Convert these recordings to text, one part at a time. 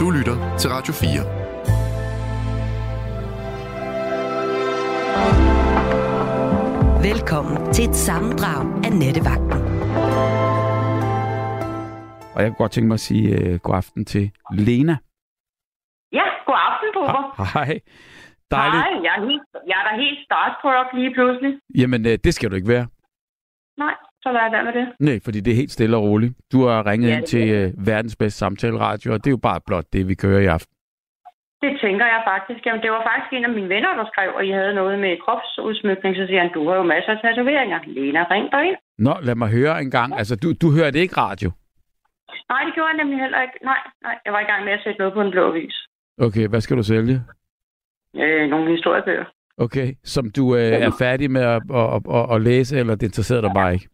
Du lytter til Radio 4. Velkommen til et sammendrag af Nettevagten. Og jeg kunne godt tænke mig at sige uh, god aften til Lena. Ja, god aften, Bubber. Hej. Dejligt. Hej, jeg er, helt, jeg er da helt starstruck lige pludselig. Jamen, uh, det skal du ikke være. Nej, så lad være med det. Nej, fordi det er helt stille og roligt. Du har ringet ja, ind til uh, verdens bedste samtaleradio, og det er jo bare blot det, vi kører i aften. Det tænker jeg faktisk. Jamen, det var faktisk en af mine venner, der skrev, at I havde noget med kropsudsmykning. Så siger han, du har jo masser af tatoveringer. Lena, ring dig ind. Nå, lad mig høre en gang. Altså, du, du hørte ikke radio? Nej, det gjorde jeg nemlig heller ikke. Nej, nej, jeg var i gang med at sætte noget på en blå vis. Okay, hvad skal du sælge? Øh, nogle historiebøger. Okay, som du øh, er færdig med at, at, at, at læse, eller det interesserer dig bare ikke?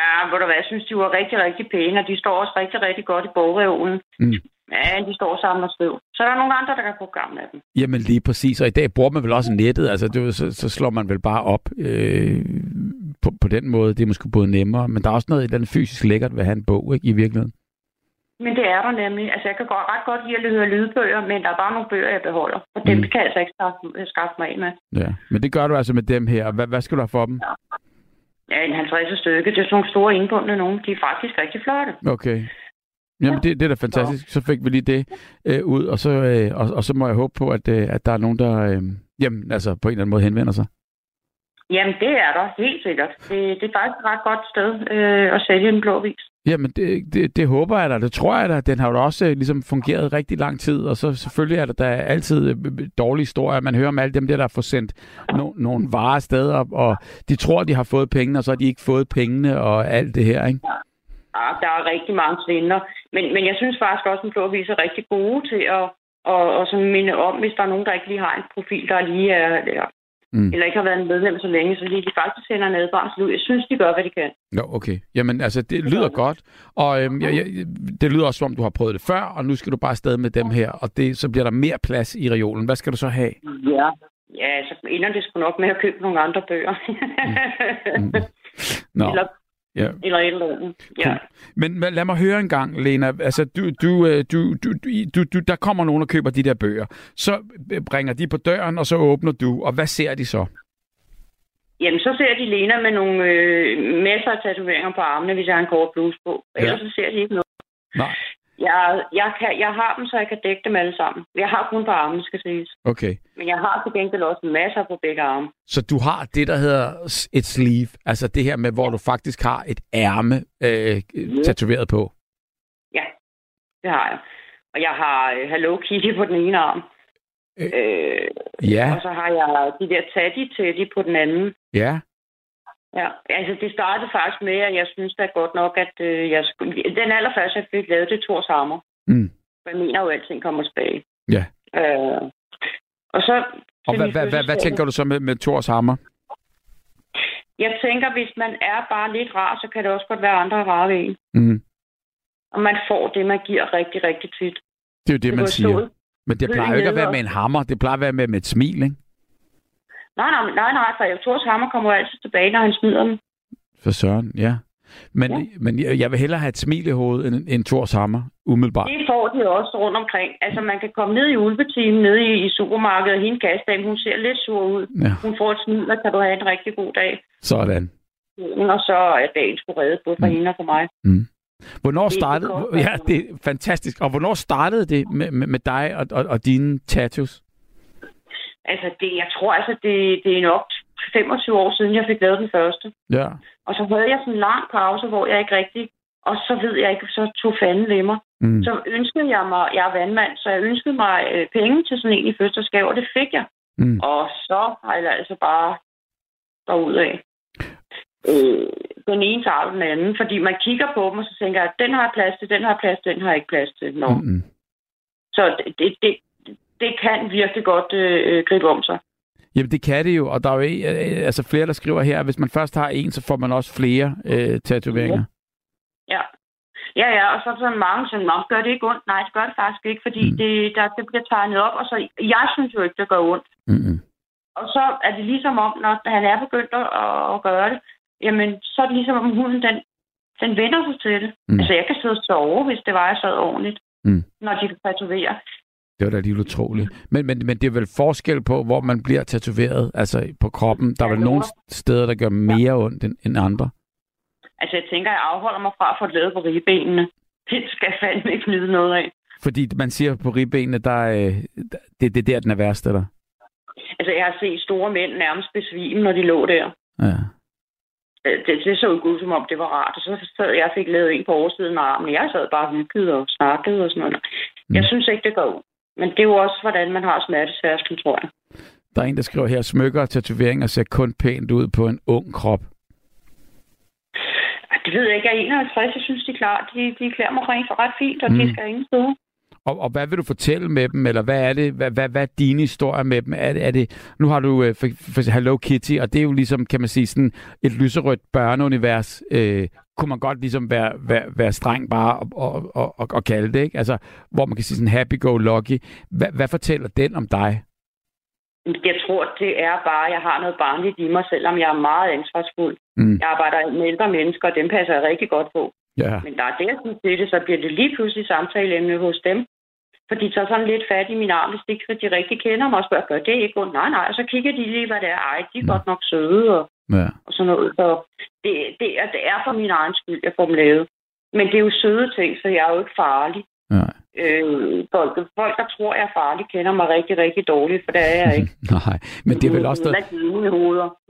Ja, ved du hvad, jeg synes, de var rigtig, rigtig pæne, og de står også rigtig, rigtig godt i bogreolen. Mm. Ja, de står sammen og støv. Så er der nogle andre, der kan få gavn af dem. Jamen lige præcis, og i dag bruger man vel også nettet, altså det, så, så slår man vel bare op øh, på, på den måde. Det er måske både nemmere, men der er også noget et eller fysisk lækkert ved at have en bog, ikke, i virkeligheden. Men det er der nemlig. Altså, jeg kan godt, ret godt lide at høre lydbøger, men der er bare nogle bøger, jeg beholder. Og dem mm. kan jeg altså ikke skaffe, skaffe mig af med. Ja, men det gør du altså med dem her. Hvad, hvad skal du have for dem? Ja. Ja, en 50 stykke. Det er sådan nogle store indbundne nogle. De er faktisk rigtig flotte. Okay. Jamen, det, det er da fantastisk. Så fik vi lige det øh, ud, og så, øh, og, og så må jeg håbe på, at, øh, at der er nogen, der øh, jamen, altså, på en eller anden måde henvender sig. Jamen, det er der helt sikkert. Det, det er faktisk et ret godt sted øh, at sælge en blå vis. Jamen, det, det, det håber jeg da. Det tror jeg da. Den har jo også øh, ligesom fungeret rigtig lang tid, og så selvfølgelig er der, der er altid øh, dårlige historier. Man hører om alle dem der, der får sendt no, nogle varer afsted, og, og de tror, de har fået pengene, og så har de ikke fået pengene og alt det her, ikke? Ja. Ja, der er rigtig mange svindler. Men, men jeg synes faktisk også, at en blå vis er rigtig gode til at og, og så minde om, hvis der er nogen, der ikke lige har en profil, der lige er mm. eller ikke har været en medlem så længe, så lige de faktisk sender en advarsel ud. Jeg synes, de gør, hvad de kan. Nå, okay. Jamen, altså, det lyder godt, og øhm, jeg, jeg, det lyder også, som om du har prøvet det før, og nu skal du bare afsted med dem her, og det, så bliver der mere plads i reolen. Hvad skal du så have? Ja, ja så ender det sgu nok med at købe nogle andre bøger. mm. Mm. Nå. Eller Ja. Eller et eller andet. Ja. Cool. Men, lad mig høre en gang, Lena. Altså, du, du, øh, du, du, du, du, der kommer nogen og køber de der bøger. Så øh, bringer de på døren, og så åbner du. Og hvad ser de så? Jamen, så ser de Lena med nogle øh, masser af tatoveringer på armene, hvis jeg har en kort bluse på. Ellers ja. så ser de ikke noget. Nej. Jeg, jeg, kan, jeg har dem, så jeg kan dække dem alle sammen. Jeg har kun på armen, skal siges. Okay. Men jeg har til gengæld også masser på begge arme. Så du har det, der hedder et sleeve, altså det her med, hvor du faktisk har et ærme øh, tatoveret på? Ja, det har jeg. Og jeg har Hello Kitty på den ene arm. Øh, øh, ja. Og så har jeg de der Teddy Teddy på den anden. Ja. Ja, altså det startede faktisk med, at jeg synes da godt nok, at øh, jeg skulle... Den allerførste, jeg fik lavet, det Thors Hammer. Mm. Jeg mener jo, at alting kommer tilbage. Ja. Øh, og så... Og hvad, hvad, hvad, hvad tænker du så med, med Thors Hammer? Jeg tænker, hvis man er bare lidt rar, så kan det også godt være andre rare ved en. Mm. Og man får det, man giver rigtig, rigtig tit. Det er jo det, det man siger. Men det plejer jo ikke at være med en hammer. Det plejer at være med, med et smil, ikke? Nej, nej, nej, nej, for Thors hammer kommer jo altid tilbage, når han smider den. For søren, ja. Men, ja. men jeg vil hellere have et smil i hovedet end, end Thors hammer, umiddelbart. Det får de også rundt omkring. Altså, man kan komme ned i ulvetimen, ned i, i supermarkedet, og hende kastdame, hun ser lidt sur ud. Ja. Hun får et smil, og kan du have en rigtig god dag. Sådan. Og så er dagen sgu reddet, både for mm. hende og for mig. Mm. Hvornår startede... Det ja, det er fantastisk. Og hvornår startede det med, med, med dig og, og, og dine tattoos? Altså, det, jeg tror altså, det, det er nok 25 år siden, jeg fik lavet den første. Ja. Og så havde jeg sådan en lang pause, hvor jeg ikke rigtig... Og så ved jeg ikke, så tog fanden ved mig. Mm. Så ønskede jeg mig... Jeg er vandmand, så jeg ønskede mig øh, penge til sådan en i fødselsdagsgave, og det fik jeg. Mm. Og så har jeg altså bare af. Øh, den ene tager den anden, fordi man kigger på dem, og så tænker jeg, den har plads til, den har plads til, den har ikke plads til. Nå. Mm-hmm. Så det, det, det, kan virkelig godt øh, gribe om sig. Jamen det kan det jo, og der er jo øh, altså flere, der skriver her, at hvis man først har en, så får man også flere øh, tatoveringer. Ja. Ja, ja, og så er der mange, som nok gør det ikke ondt. Nej, det gør det faktisk ikke, fordi mm. det, der, det bliver tegnet op, og så jeg synes jo ikke, det gør ondt. Mm-hmm. Og så er det ligesom om, når han er begyndt at, at gøre det, jamen så er det ligesom om huden, den, den vender sig til det. Mm. Altså jeg kan sidde og sove, hvis det var, jeg sad ordentligt. mm. når de tatoverer. Det var da lige utroligt. Men, men, men det er vel forskel på, hvor man bliver tatoveret, altså på kroppen. Der er vel nogle steder, der gør mere ja. ondt end, end andre. Altså, jeg tænker, jeg afholder mig fra at få det lavet på ribbenene. Det skal jeg fandme ikke nyde noget af. Fordi man siger på ribbenene, der, øh, det, det er der, den er værst, eller? Altså, jeg har set store mænd nærmest besvime, når de lå der. Ja. Øh, det, det så ud som om, det var rart. Og så sad jeg fik lavet en på oversiden af armen. Jeg sad bare hygget og snakkede og sådan noget. Mm. Jeg synes ikke, det går ud. Men det er jo også, hvordan man har smertesværsken, tror jeg. Der er en, der skriver her, smykker og tatoveringer ser kun pænt ud på en ung krop. Det ved jeg ikke. Jeg er 51. Jeg synes, de er klar. De, de klæder mig rent for ret fint, og mm. de skal ingen steder. Og, og hvad vil du fortælle med dem, eller hvad er det, hvad, hvad, hvad er dine historier med dem? Er det, er det, nu har du uh, for, for Hello Kitty, og det er jo ligesom, kan man sige, sådan et lyserødt børneunivers. Uh, kunne man godt ligesom være, være, være streng bare og, og, og, og, og kalde det, ikke? Altså, hvor man kan sige sådan happy-go-lucky. Hvad, hvad fortæller den om dig? Jeg tror, det er bare, at jeg har noget barnligt i mig, selvom jeg er meget ansvarsfuld. Mm. Jeg arbejder med ældre mennesker, og dem passer jeg rigtig godt på. Ja. Men der er det, jeg synes, det, så bliver det lige pludselig samtaleemne hos dem. For de tager sådan lidt fat i min arm, hvis ikke de rigtig kender mig og spørger, gør det ikke ondt? Nej, nej, og så kigger de lige, hvad det er. Ej, de er ja. godt nok søde og, ja. og sådan noget. Så det, det, er, det er for min egen skyld, jeg får dem lavet. Men det er jo søde ting, så jeg er jo ikke farlig. Nej. Øh, folk, folk, der tror, jeg er farlig, kender mig rigtig, rigtig dårligt, for det er jeg ikke. Nej, men det er vel også... Der...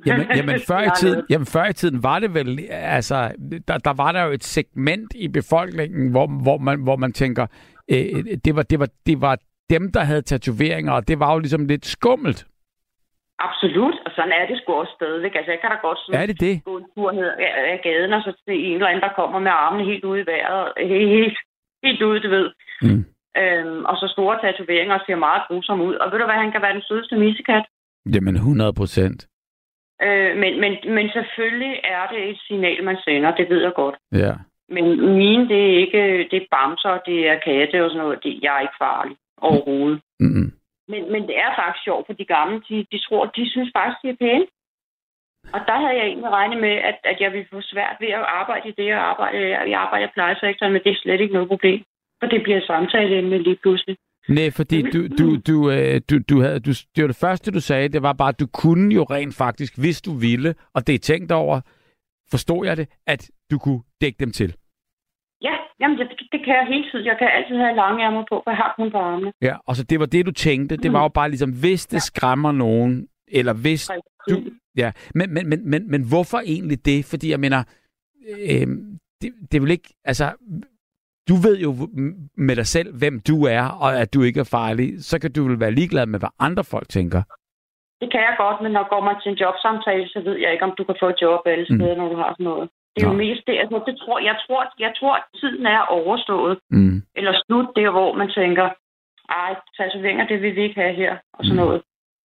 Jamen, jamen, før i tiden, jamen, før i tiden var det vel... Altså, der, der var der jo et segment i befolkningen, hvor, hvor, man, hvor man tænker, øh, det, var, det, var, det var dem, der havde tatoveringer, og det var jo ligesom lidt skummelt. Absolut, og sådan er det sgu også stadigvæk. Altså, jeg kan da godt sådan er det det? gå en tur ned ad gaden, og så se en eller anden, der kommer med armene helt ude i vejret, helt, helt, helt ude, du ved. Mm. Øhm, og så store tatoveringer ser meget grusomme ud. Og ved du hvad, han kan være den sødeste missekat. Jamen, 100 procent. Øh, men, men, men selvfølgelig er det et signal, man sender, det ved jeg godt. Ja. Men mine, det er ikke, det er bamser, det er katte og sådan noget. Det, jeg er ikke farlig overhovedet. Mm-hmm. Men, men det er faktisk sjovt, for de gamle, de, de tror, de synes faktisk, de er pæne. Og der havde jeg egentlig regnet med, at, at jeg ville få svært ved at arbejde i det, og arbejde, jeg arbejder i plejesektoren, men det er slet ikke noget problem. For det bliver samtaleemne lige pludselig. Nej, fordi du, du, du, øh, du, du havde, du, det var det første, du sagde, det var bare, at du kunne jo rent faktisk, hvis du ville, og det er tænkt over, forstod jeg det, at du kunne dække dem til. Ja, jamen det, det kan jeg hele tiden. Jeg kan altid have lange ærmer på, for jeg har kun på armene. Ja, og så det var det, du tænkte. Det var jo bare ligesom, hvis det ja. skræmmer nogen, eller hvis du... Ja, men, men, men, men, men hvorfor egentlig det? Fordi jeg mener, øh, det, det vil ikke... Altså, du ved jo med dig selv, hvem du er, og at du ikke er farlig. Så kan du vel være ligeglad med, hvad andre folk tænker. Det kan jeg godt, men når går man til en jobsamtale, så ved jeg ikke, om du kan få et job alle mm. steder, mm. når du har sådan noget. Det er jo mest det, altså, det tror, jeg, tror, jeg tror, at tiden er overstået. Mm. Eller slut der, hvor man tænker, ej, tatoveringer, det vil vi ikke have her, og sådan mm. noget.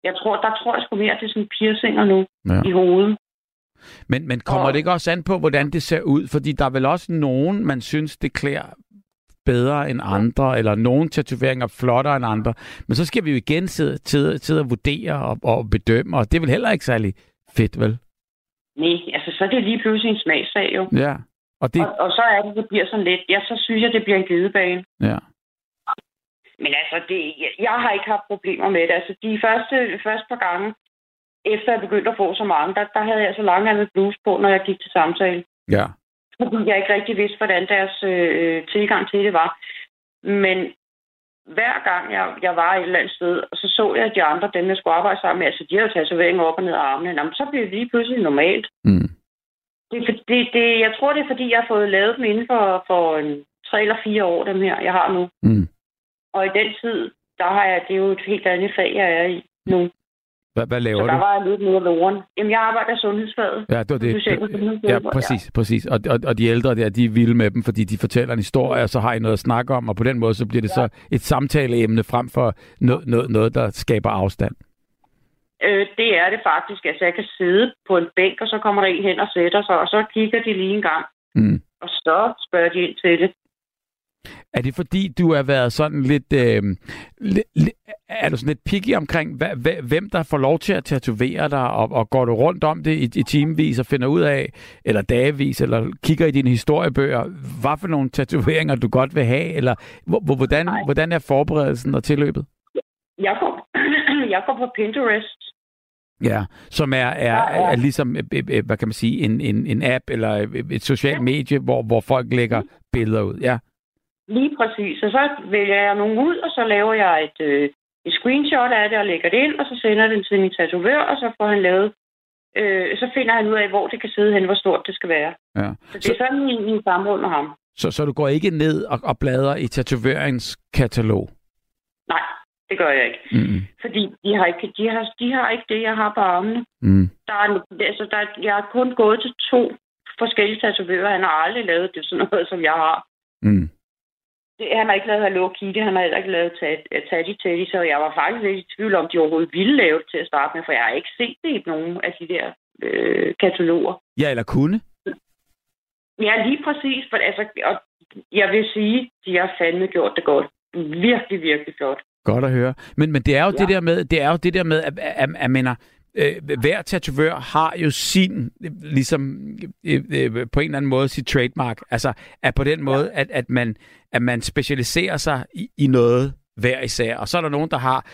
Jeg tror, der tror jeg sgu mere til sådan piercinger nu ja. i hovedet. Men, men kommer og... det ikke også an på, hvordan det ser ud? Fordi der er vel også nogen, man synes, det klæder bedre end andre, eller nogle tatoveringer flottere end andre. Men så skal vi jo igen sidde, sidde, sidde og vurdere og, og bedømme, og det er vel heller ikke særlig fedt, vel? Nej, altså så er det lige pludselig en smagsag jo. Ja. Og, det... og, og så er det, det bliver sådan lidt, ja, så synes jeg, det bliver en glidebane. Ja. Men altså, det, jeg, jeg har ikke haft problemer med det. Altså, de første, første par gange, efter jeg begyndte at få så mange, der, der havde jeg så lange bluse på, når jeg gik til samtale. Ja. Fordi jeg ikke rigtig vidste, hvordan deres øh, tilgang til det var. Men hver gang jeg, jeg var et eller andet sted, og så så jeg, at de andre, dem jeg skulle arbejde sammen med, altså de havde tatoveringer op og ned af armene, jamen, så blev det lige pludselig normalt. Mm. Det, det, det, jeg tror, det er, fordi jeg har fået lavet dem inden for, for en, tre eller fire år, dem her, jeg har nu. Mm. Og i den tid, der har jeg, det er jo et helt andet fag, jeg er i nu. Hvad, hvad laver så du? der var lidt mere loren. Jamen, jeg arbejder i sundhedsfaget. Ja, det var det. det ja, præcis, ja. præcis. Og, og, og de ældre der, de er vilde med dem, fordi de fortæller en historie, og så har I noget at snakke om, og på den måde, så bliver det ja. så et samtaleemne frem for noget, noget, noget der skaber afstand. Øh, det er det faktisk. Altså, jeg kan sidde på en bænk, og så kommer der en hen og sætter sig, og så kigger de lige en gang. Mm. Og så spørger de ind til det. Er det fordi, du har været sådan lidt... Øh, lidt er du sådan lidt picky omkring, hvem der får lov til at tatovere dig, og, og går du rundt om det i, i timevis og finder ud af, eller dagevis, eller kigger i dine historiebøger, hvad for nogle tatoveringer du godt vil have, eller hvordan, hvordan er forberedelsen og tilløbet? Jeg går, jeg går på Pinterest, Ja, som er, er, ja, ja. er ligesom, øh, øh, øh, hvad kan man sige, en, en, en app eller et socialt ja. medie, hvor, hvor folk lægger billeder ud. Ja. Lige præcis. Og så vælger jeg nogle ud, og så laver jeg et, øh, et screenshot af det og lægger det ind, og så sender den til min tatovør, og så får han lavet øh, så finder han ud af, hvor det kan sidde hen, hvor stort det skal være. Ja. Så det er så, sådan min, min samråd med ham. Så, så du går ikke ned og, og bladrer i tatoveringskatalog? Nej, det gør jeg ikke. Mm. Fordi de har ikke, de har, de har ikke det, jeg har på armene. Mm. Der er, altså, der, jeg har kun gået til to forskellige tatovører. Han har aldrig lavet det sådan noget, som jeg har. Mm. Det, han har ikke lavet Hello Kitty, han har heller ikke lavet Taddy Teddy, så jeg var faktisk lidt i tvivl om, de overhovedet ville lave det til at starte med, for jeg har ikke set det i nogen af de der øh, kataloger. Ja, eller kunne? Ja, lige præcis. For, altså, og jeg vil sige, de har fandme gjort det godt. Virkelig, virkelig flot. Godt at høre. Men, men det er jo ja. det der med, det er jo det der med, at, at, at mener, øh, hver tatovør har jo sin, ligesom øh, øh, på en eller anden måde, sit trademark. Altså, at på den måde, ja. at, at, man, at man specialiserer sig i, i noget hver især. Og så er der nogen, der har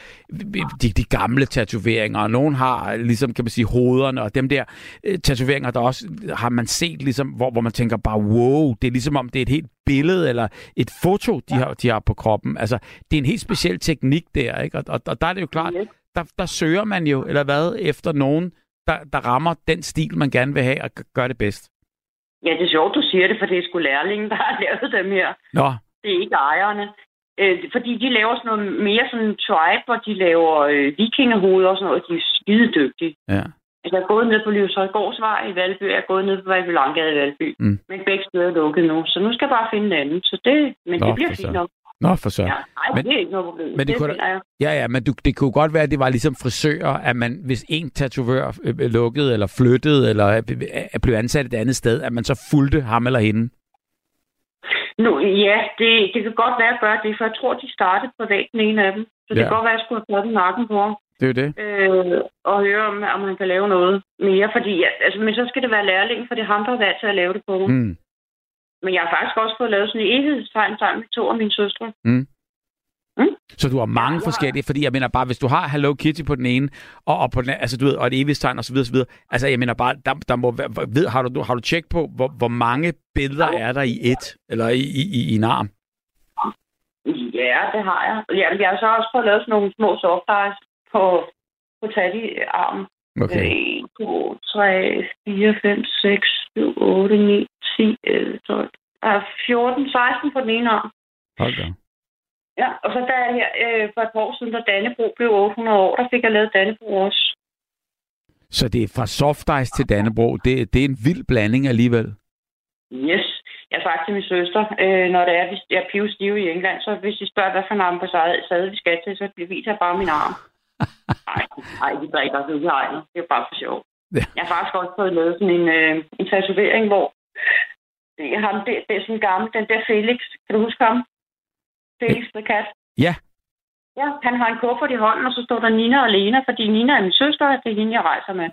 de, de gamle tatoveringer, og nogen har ligesom, kan man sige, hovederne, og dem der øh, tatoveringer, der også har man set, ligesom, hvor, hvor man tænker bare, wow, det er ligesom om det er et helt billede, eller et foto, de, ja. har, de har på kroppen. Altså, det er en helt speciel teknik der, ikke? Og, og, og der er det jo klart, der, der søger man jo, eller hvad, efter nogen, der, der rammer den stil, man gerne vil have, og gør det bedst. Ja, det er sjovt, du siger det, for det er sgu lærlingen, der har lavet dem her. Nå. Det er ikke ejerne. Øh, fordi de laver sådan noget mere sådan tribe, hvor de laver øh, vikingehoveder og sådan noget. De er skide dygtige. Ja. Altså, jeg er gået ned på Livshøjgårdsvej i Valby, jeg er gået ned på Valby Langgade i Valby. Mm. Men begge steder er lukket nu, så nu skal jeg bare finde en anden. Så det, men Nå, det bliver fint nok. Nå, for så. Ja, nej, men, det er ikke noget problem. Men det, det kunne. Ja, ja, men du, det kunne godt være, at det var ligesom frisører, at man, hvis en tatovør øh, lukkede, eller flyttede, eller øh, blev ansat et andet sted, at man så fulgte ham eller hende. Nu, ja, det, det kan godt være at gøre det, for jeg tror, de startede privat den ene af dem. Så det ja. kan godt være, at jeg skulle have taget nakken på ham. Det er det. Øh, og høre, om, om han kan lave noget mere. Fordi, ja, altså, men så skal det være lærling, for det er ham, der er værd til at lave det på mig. Mm. Men jeg har faktisk også fået lavet sådan en evighedstegn sammen med to af mine søstre. Mm. Mm? Så du har mange ja, forskellige, fordi jeg mener bare, hvis du har Hello Kitty på den ene, og, og på den altså du ved, og et evighedstegn osv. osv. Altså jeg mener bare, der, der må ved, har du, har du tjekket på, hvor, hvor mange billeder ja. er der i et, eller i, i, i, i en arm? Ja, det har jeg. Ja, jeg har så også fået lavet sådan nogle små soft på, på Tati-armen. Okay. 1, 2, 3, 4, 5, 6, 7, 8, 9, 10, 11, 12. Der 14, 16 på den ene arm. Hold da. Ja, og så der her øh, for et år siden, da Dannebro blev 800 år, der fik jeg lavet Dannebro også. Så det er fra soft ice til Dannebro. Det, det er en vild blanding alligevel. Yes. Jeg har sagt til min søster, øh, når det er, hvis jeg er pivstiv i England, så hvis de spørger, hvad for en arm på sad vi skal til, så viser jeg bare min arm. Nej, nej, de drikker sig ikke hegnet. Det er bare for sjov. Ja. Jeg har faktisk også fået lavet sådan en, øh, en tatovering, hvor jeg har det, det er sådan en gammel, den der Felix, kan du huske ham? Felix the Cat. Ja. Ja, han har en kuffert i hånden, og så står der Nina og Lena, fordi Nina er min søster, og det er hende, jeg rejser med.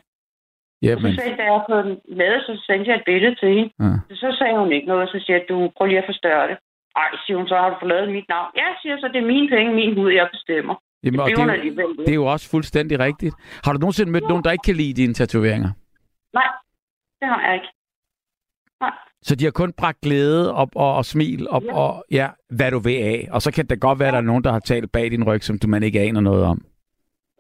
Ja, men... Så sagde jeg på lade, så sendte jeg et billede til hende. Ja. Så sagde hun ikke noget, så siger jeg, du prøv lige at forstørre det. Ej, siger hun, så har du fået lavet mit navn. Ja, siger så, det er mine penge, min hud, jeg bestemmer. Jamen, det, det, er jo, det er jo også fuldstændig rigtigt. Har du nogensinde mødt ja. nogen, der ikke kan lide dine tatoveringer? Nej, det har jeg ikke. Nej. Så de har kun bragt glæde op og, og smil op ja. og ja, hvad du vil af. Og så kan det godt være, at der er nogen, der har talt bag din ryg, som du man ikke aner noget om.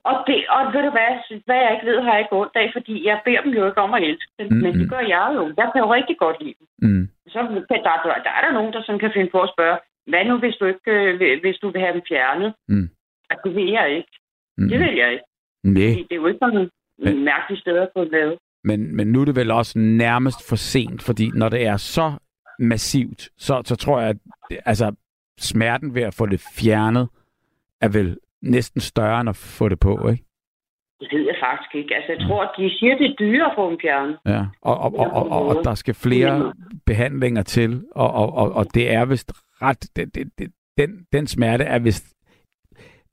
Og, det, og ved du hvad, hvad jeg ikke ved, har jeg ikke ondt af, fordi jeg beder dem jo ikke om at elske dem. Mm-hmm. Men det gør jeg jo. Jeg kan jo rigtig godt lide dem. Mm. Så der, der, der er der nogen, der sådan kan finde på at spørge, hvad nu, hvis du, ikke, øh, hvis du vil have dem fjernet? Mm. Det vil jeg ikke. Mm. Det vil jeg ikke. Nej. Det er jo ikke sådan en mærkelig sted at få lavet. Men, men nu er det vel også nærmest for sent, fordi når det er så massivt, så, så tror jeg, at altså, smerten ved at få det fjernet er vel næsten større end at få det på, ikke? Det ved jeg faktisk ikke. Altså, jeg tror, at de siger, at det er dyrere at få dem fjernet. Ja, og, og, og, og, og, og der skal flere behandlinger til, og, og, og, og det er vist ret... Det, det, det, den, den smerte er vist...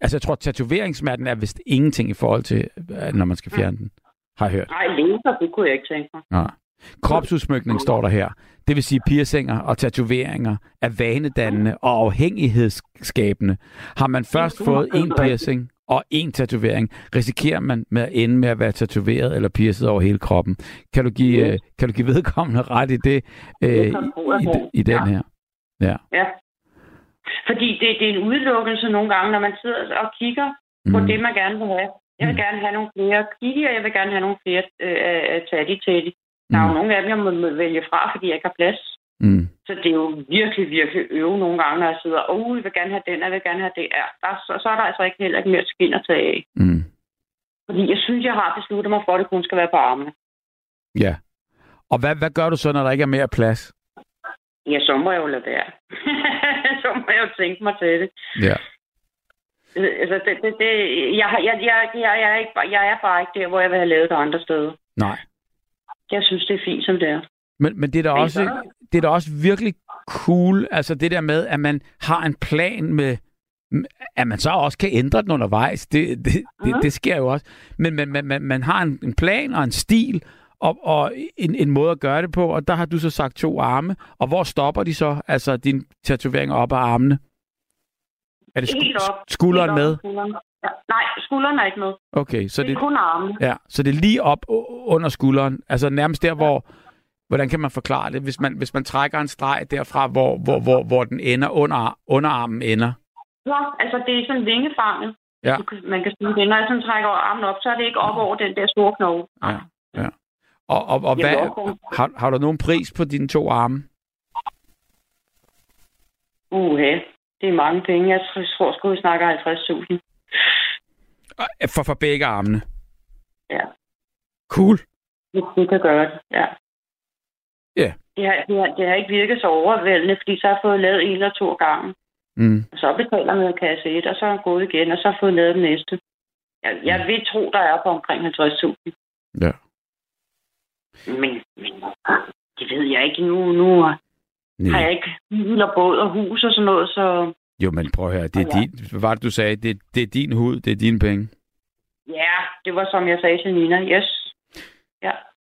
Altså, jeg tror, tatoveringssmerten er vist ingenting i forhold til, øh, når man skal fjerne den. Har jeg hørt. Nej, laser, det kunne jeg ikke tænke mig. Nej. Kropsudsmykning står der her. Det vil sige, piercinger og tatoveringer er vanedannende og afhængighedsskabende. Har man først fået en piercing og en tatovering, risikerer man med at ende med at være tatoveret eller piercet over hele kroppen. Kan du give, yes. kan du give vedkommende ret i det, øh, i, i, i den ja. her? Ja. ja. Fordi det, det er en udelukkelse nogle gange, når man sidder og kigger mm. på det, man gerne vil have. Jeg vil mm. gerne have nogle flere kigge, og jeg vil gerne have nogle flere øh, tatti til der er jo mm. nogle af dem, jeg må vælge fra, fordi jeg ikke har plads. Mm. Så det er jo virkelig, virkelig øve nogle gange, når jeg sidder, åh, oh, jeg vil gerne have den, jeg vil gerne have det. Ja, der, så, så er der altså ikke heller ikke mere skin at tage af. Mm. Fordi jeg synes, jeg har besluttet mig for, at det kun skal være på armene. Ja. Og hvad, hvad gør du så, når der ikke er mere plads? Ja, så må jeg jo lade være. så må jeg jo tænke mig til det. Ja. Altså, det, det, det, jeg, jeg, jeg, jeg, jeg, er ikke, jeg er bare ikke der, hvor jeg vil have lavet det andre steder. Nej. Jeg synes, det er fint, som det er. Men, men det, er da også, det er da også virkelig cool, altså det der med, at man har en plan med, at man så også kan ændre den undervejs. Det, det, det, uh-huh. det sker jo også. Men man, man, man, man har en, en plan og en stil, og, og en, en måde at gøre det på, og der har du så sagt to arme. Og hvor stopper de så, altså din tatovering op af armene? Er det sk- op. skulderen med? Skulderen. Ja, nej, skulderen er ikke med. Okay, så det, det er kun armene. Ja, så det er lige op under skulderen. Altså nærmest der, ja. hvor... Hvordan kan man forklare det, hvis man, hvis man trækker en streg derfra, hvor, hvor, hvor, hvor den ender, under, underarmen ender? Ja, altså det er sådan vingefanget. Ja. Man kan sige det. Når jeg sådan trækker armen op, så er det ikke op over den der store knogle. Ja, ja. Og, og, og hvad, har, har du nogen pris på dine to arme? Uha, det er mange penge. Jeg tror sgu, vi snakker 50.000. For, for begge armene? Ja. Cool. Du kan gøre det, ja. Ja. Yeah. Det har, det, har, det har ikke virket så overvældende, fordi så har jeg fået lavet en eller to gange. Mm. Og så betaler man kasse 1, og så er jeg gået igen, og så har jeg fået lavet den næste. Jeg, jeg mm. vil tro, der er på omkring 50.000. Ja. Men, men det ved jeg ikke nu. Nu Nej. har jeg ikke bil og båd og hus og sådan noget, så jo, men prøv at høre. Det er ja. din, hvad var det, du sagde? Det, det er din hud, det er dine penge. Ja, det var som jeg sagde til Nina. Yes. Ja.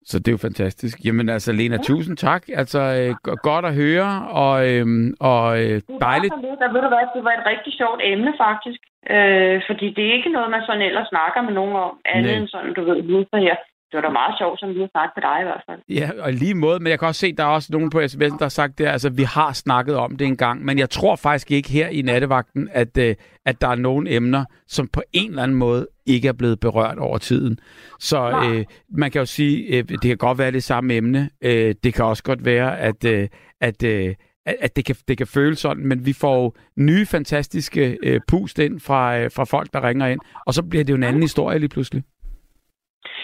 Så det er jo fantastisk. Jamen altså, Lena, ja. tusind tak. Altså, øh, godt at høre, og, øh, og øh, dejligt. Der, ved du hvad, det var et rigtig sjovt emne, faktisk. Øh, fordi det er ikke noget, man sådan ellers snakker med nogen om, andet end sådan, du ved, lige her det var da meget sjovt, som vi har snakket med dig i hvert fald. Ja, og lige måde, men jeg kan også se, at der er også nogen på sms'en, der har sagt det, altså vi har snakket om det en gang, men jeg tror faktisk ikke her i nattevagten, at, øh, at der er nogen emner, som på en eller anden måde ikke er blevet berørt over tiden. Så øh, man kan jo sige, øh, det kan godt være det samme emne. Øh, det kan også godt være, at, øh, at øh, at det kan, det kan føles sådan, men vi får nye fantastiske øh, pust ind fra, øh, fra folk, der ringer ind, og så bliver det jo en anden historie lige pludselig.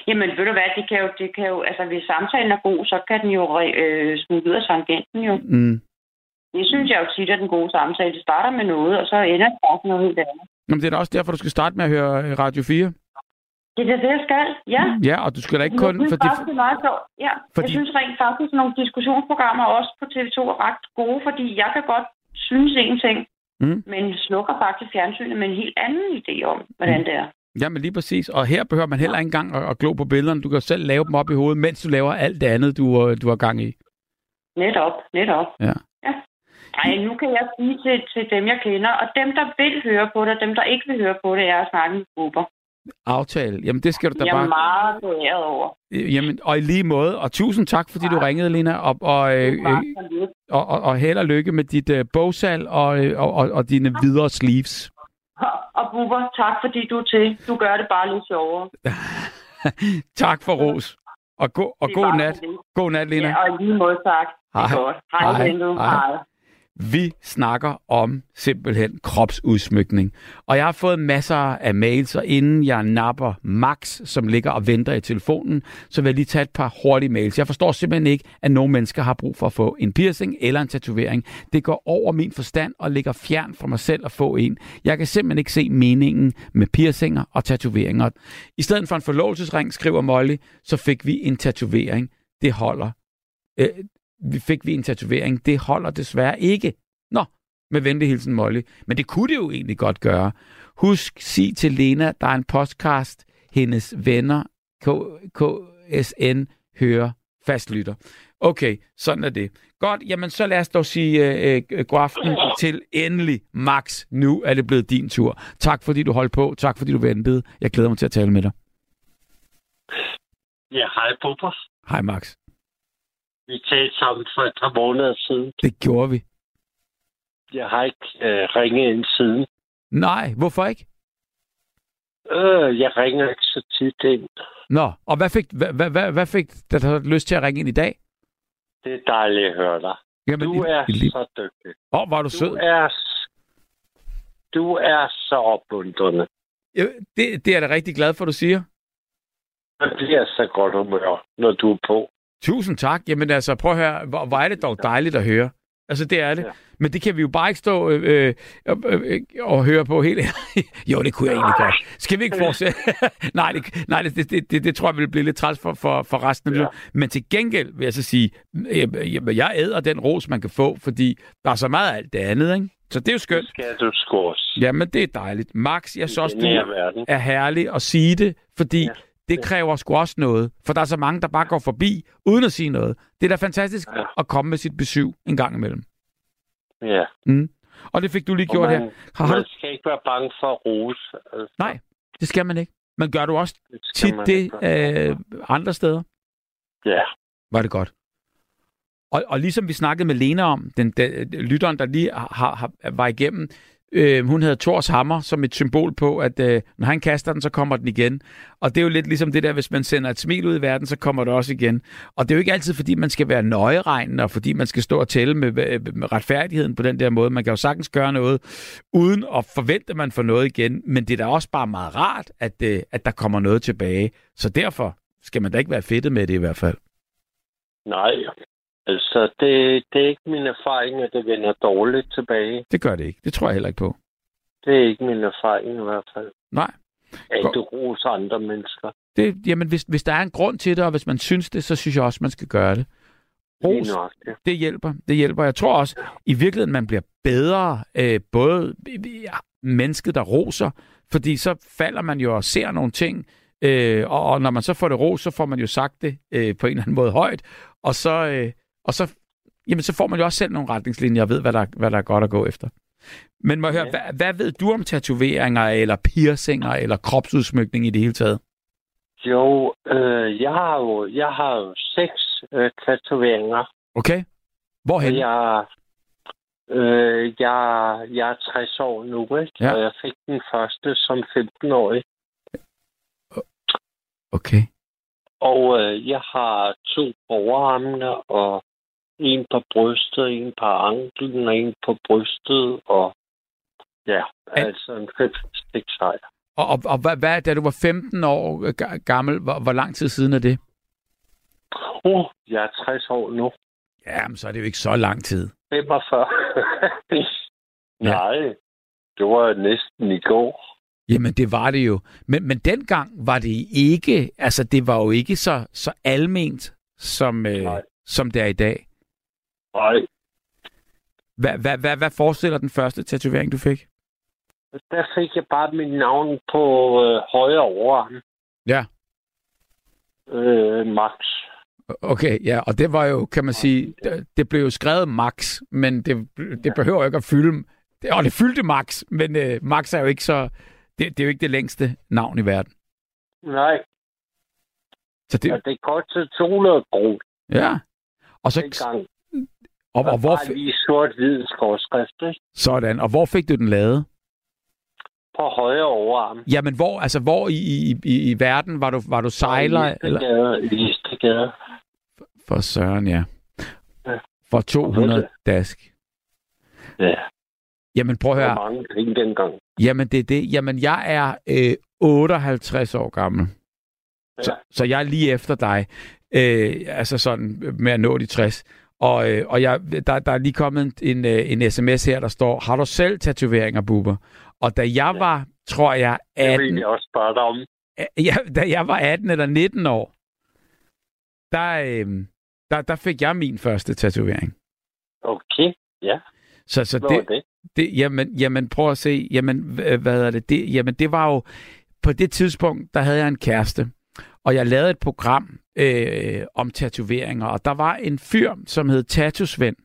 Jamen, ved du hvad, det kan jo, det kan jo altså hvis samtalen er god, så kan den jo øh, smutte ud af tangenten jo. Mm. Det synes jeg jo tit er den gode samtale. Det starter med noget, og så ender det bare noget helt andet. Jamen, det er da også derfor, du skal starte med at høre øh, Radio 4. Det er det, jeg skal, ja. Ja, og du skal da ikke kun... Jeg synes fordi... faktisk, det er meget sjovt. Ja, fordi... jeg synes rent faktisk, at nogle diskussionsprogrammer også på TV2 er ret gode, fordi jeg kan godt synes en ting, mm. men slukker faktisk fjernsynet med en helt anden idé om, hvordan mm. det er. Jamen lige præcis. Og her behøver man heller ikke engang at, at glo på billederne. Du kan selv lave dem op i hovedet, mens du laver alt det andet, du, du har gang i. Netop, netop. Ja. ja. Ej, nu kan jeg sige til, til dem, jeg kender, og dem, der vil høre på det, og dem, der ikke vil høre på det, er at snakke med grupper. Aftale. Jamen, det skal du da jeg bare... Jeg er meget beæret over. Jamen, og i lige måde. Og tusind tak, fordi ja. du ringede, Lina. Og, og, øh, øh, og, og, og held og lykke med dit øh, bogsal og, øh, og, og, og dine videre sleeves. Og Bubber, tak fordi du er til. Du gør det bare lidt sjovere. tak for ros. Og, go- og god nat. God nat, Lena. Ja, og lige måde tak. Hej. Det er godt. Hej, hej. hej. hej. Vi snakker om simpelthen kropsudsmykning. Og jeg har fået masser af mails, og inden jeg napper Max, som ligger og venter i telefonen, så vil jeg lige tage et par hurtige mails. Jeg forstår simpelthen ikke, at nogle mennesker har brug for at få en piercing eller en tatovering. Det går over min forstand og ligger fjern fra mig selv at få en. Jeg kan simpelthen ikke se meningen med piercinger og tatoveringer. I stedet for en forlovelsesring, skriver Molly, så fik vi en tatovering. Det holder. Øh, fik vi en tatovering. Det holder desværre ikke. Nå, Med venlig hilsen, Molly. Men det kunne det jo egentlig godt gøre. Husk, sig til Lena, der er en podcast, hendes venner, K KSN, hører fastlytter. Okay, sådan er det. Godt, jamen så lad os dog sige øh, øh, god aften til endelig, Max. Nu er det blevet din tur. Tak fordi du holdt på. Tak fordi du ventede. Jeg glæder mig til at tale med dig. Ja, hej Bubber. Hej Max. Vi talte sammen for et par måneder siden. Det gjorde vi. Jeg har ikke øh, ringet ind siden. Nej, hvorfor ikke? Øh, jeg ringer ikke så tit ind. Nå, og hvad fik, hvad, hvad, hvad, hvad fik dig lyst til at ringe ind i dag? Det er dejligt at høre dig. Jamen, du er i, i, så dygtig. Åh, oh, var du, Du sød. er, du er så opmuntrende. Ja, det, det er jeg da rigtig glad for, du siger. Man bliver så godt humør, når du er på. Tusind tak. Jamen altså, prøv at høre, hvor, hvor er det dog dejligt at høre. Altså, det er det. Ja. Men det kan vi jo bare ikke stå øh, øh, øh, og høre på helt. jo, det kunne jeg egentlig godt. Skal vi ikke fortsætte? nej, det, nej det, det, det, det tror jeg vil blive lidt træls for, for, for resten af ja. Men til gengæld vil jeg så sige, jeg, jeg æder den ros, man kan få, fordi der er så meget af alt det andet, ikke? Så det er jo skønt. Det skal du også. Jamen, det er dejligt. Max, jeg synes også, du er herlig at sige det, fordi ja. Det kræver sgu også noget. For der er så mange, der bare går forbi, uden at sige noget. Det er da fantastisk ja. at komme med sit besøg en gang imellem. Ja. Mm. Og det fik du lige gjort man, her. Har man skal ikke være bange for at rose. Altså. Nej, det skal man ikke. Men gør du også det tit det øh, andre steder? Ja. Var det godt. Og, og ligesom vi snakkede med Lena om, den, den lytteren, der lige har, har, var igennem, øh, hun havde Thors hammer som et symbol på, at øh, når han kaster den, så kommer den igen. Og det er jo lidt ligesom det der, hvis man sender et smil ud i verden, så kommer det også igen. Og det er jo ikke altid, fordi man skal være nøjeregnende, og fordi man skal stå og tælle med, øh, med retfærdigheden på den der måde. Man kan jo sagtens gøre noget, uden at forvente, at man får noget igen. Men det er da også bare meget rart, at, øh, at der kommer noget tilbage. Så derfor skal man da ikke være fedtet med det i hvert fald. Nej, Altså, det, det er ikke min erfaring, at det vender dårligt tilbage. Det gør det ikke. Det tror jeg heller ikke på. Det er ikke min erfaring i hvert fald. Nej. At du roser andre mennesker. Det, jamen, hvis, hvis der er en grund til det, og hvis man synes det, så synes jeg også, man skal gøre det. Ros, nok, ja. det hjælper. Det hjælper. Jeg tror også, i virkeligheden, man bliver bedre, øh, både ja, mennesket, der roser, fordi så falder man jo og ser nogle ting, øh, og, og når man så får det ros, så får man jo sagt det øh, på en eller anden måde højt, og så, øh, og så, jamen, så får man jo også selv nogle retningslinjer og ved, hvad der, hvad der er godt at gå efter. Men må jeg høre, ja. hvad, hvad ved du om tatoveringer, eller piercinger, eller kropsudsmykning i det hele taget? Jo, øh, jeg har jo jeg har jo seks øh, tatoveringer. Okay. Hvorhen? Jeg, øh, jeg, jeg er 60 år nu, ikke? Ja. og jeg fik den første som 15-årig. Okay. Og øh, jeg har to overarmene og en på brystet, en på anklen og en på brystet, og ja, An... altså en fem stik sejr. Og, og, og hvad, hvad, da du var 15 år gammel, hvor, hvor lang tid siden er det? Oh, jeg er 60 år nu. Ja, men så er det jo ikke så lang tid. 45. ja. Nej, det var næsten i går. Jamen, det var det jo. Men, men dengang var det ikke, altså det var jo ikke så, så alment, som, øh, som det er i dag. Nej. Hvad, hvad, hvad, hvad forestiller den første tatovering, du fik? Der fik jeg bare mit navn på øh, højre overarm. Ja. Øh, Max. Okay, ja, og det var jo, kan man sige, det blev jo skrevet Max, men det, det behøver jo ikke at fylde, og det fyldte Max, men øh, Max er jo ikke så, det, det er jo ikke det længste navn i verden. Nej. Så det, ja, det kostede 200 kroner. Ja. Og så. Og, og, hvor fik... lige sort-hvid skorskrift, ikke? Sådan. Og hvor fik du den lavet? På højre overarm. Jamen, hvor, altså, hvor i, i, i, i verden var du, var du sejler? Eller? Listegade. For søren, ja. ja. For 200 dask. Ja. Jamen, prøv at høre. Var mange penge dengang. Jamen, det er det. Jamen, jeg er øh, 58 år gammel. Ja. Så, så jeg er lige efter dig. Øh, altså sådan med at nå de 60. Og, øh, og jeg, der, der er lige kommet en, en, en sms her, der står, har du selv tatoveringer, Bubber? Og da jeg ja. var, tror jeg, 18... Det jeg også spørge dig om. Ja, da jeg var 18 eller 19 år, der, øh, der, der fik jeg min første tatovering. Okay, ja. Så, så Hvor det, det? det, jamen, jamen, prøv at se. Jamen, hvad er det? det? Jamen, det var jo... På det tidspunkt, der havde jeg en kæreste, og jeg lavede et program øh, om tatoveringer, og der var en fyr, som hed Tatusvend,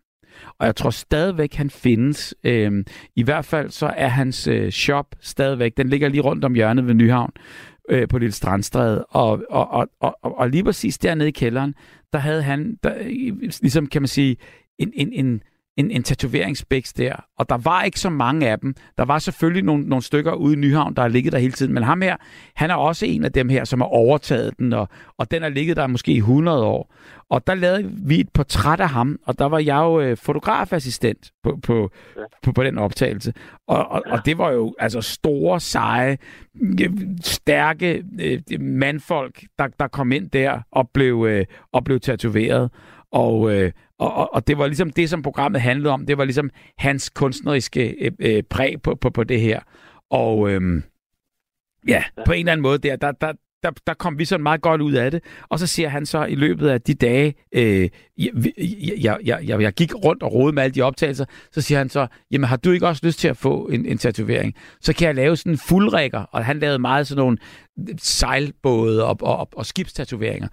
og jeg tror stadigvæk, han findes. Øh, I hvert fald så er hans øh, shop stadigvæk, den ligger lige rundt om hjørnet ved Nyhavn øh, på Lille Strandstræde, og, og, og, og, og lige præcis dernede i kælderen, der havde han, der, ligesom kan man sige, en, en, en en, en tatoveringsbæks der, og der var ikke så mange af dem. Der var selvfølgelig nogle, nogle stykker ude i Nyhavn, der har ligget der hele tiden, men ham her, han er også en af dem her, som har overtaget den, og, og den har ligget der måske i 100 år. Og der lavede vi et portræt af ham, og der var jeg jo øh, fotografassistent på, på, på, på den optagelse. Og, og, og det var jo altså store, seje, stærke øh, mandfolk, der, der kom ind der og blev, øh, og blev tatoveret. Og, øh, og, og, og det var ligesom det, som programmet handlede om. Det var ligesom hans kunstneriske øh, øh, præg på, på, på det her. Og øh, ja, på en eller anden måde der, der, der, der, der kom vi sådan meget godt ud af det. Og så siger han så i løbet af de dage, øh, jeg, jeg, jeg, jeg, jeg gik rundt og rode med alle de optagelser, så siger han så, jamen har du ikke også lyst til at få en, en tatovering? Så kan jeg lave sådan en fuldrækker, og han lavede meget sådan nogle sejlbåde og, og, og skibstatoveringer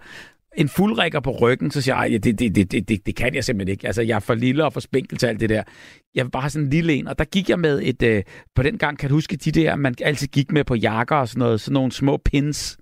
en fuldrækker på ryggen, så siger jeg, ja, det, det, det, det, det, kan jeg simpelthen ikke. Altså, jeg er for lille og for spinkel til alt det der. Jeg vil bare have sådan en lille en. Og der gik jeg med et, øh, på den gang, kan du huske de der, man altid gik med på jakker og sådan noget, sådan nogle små pins.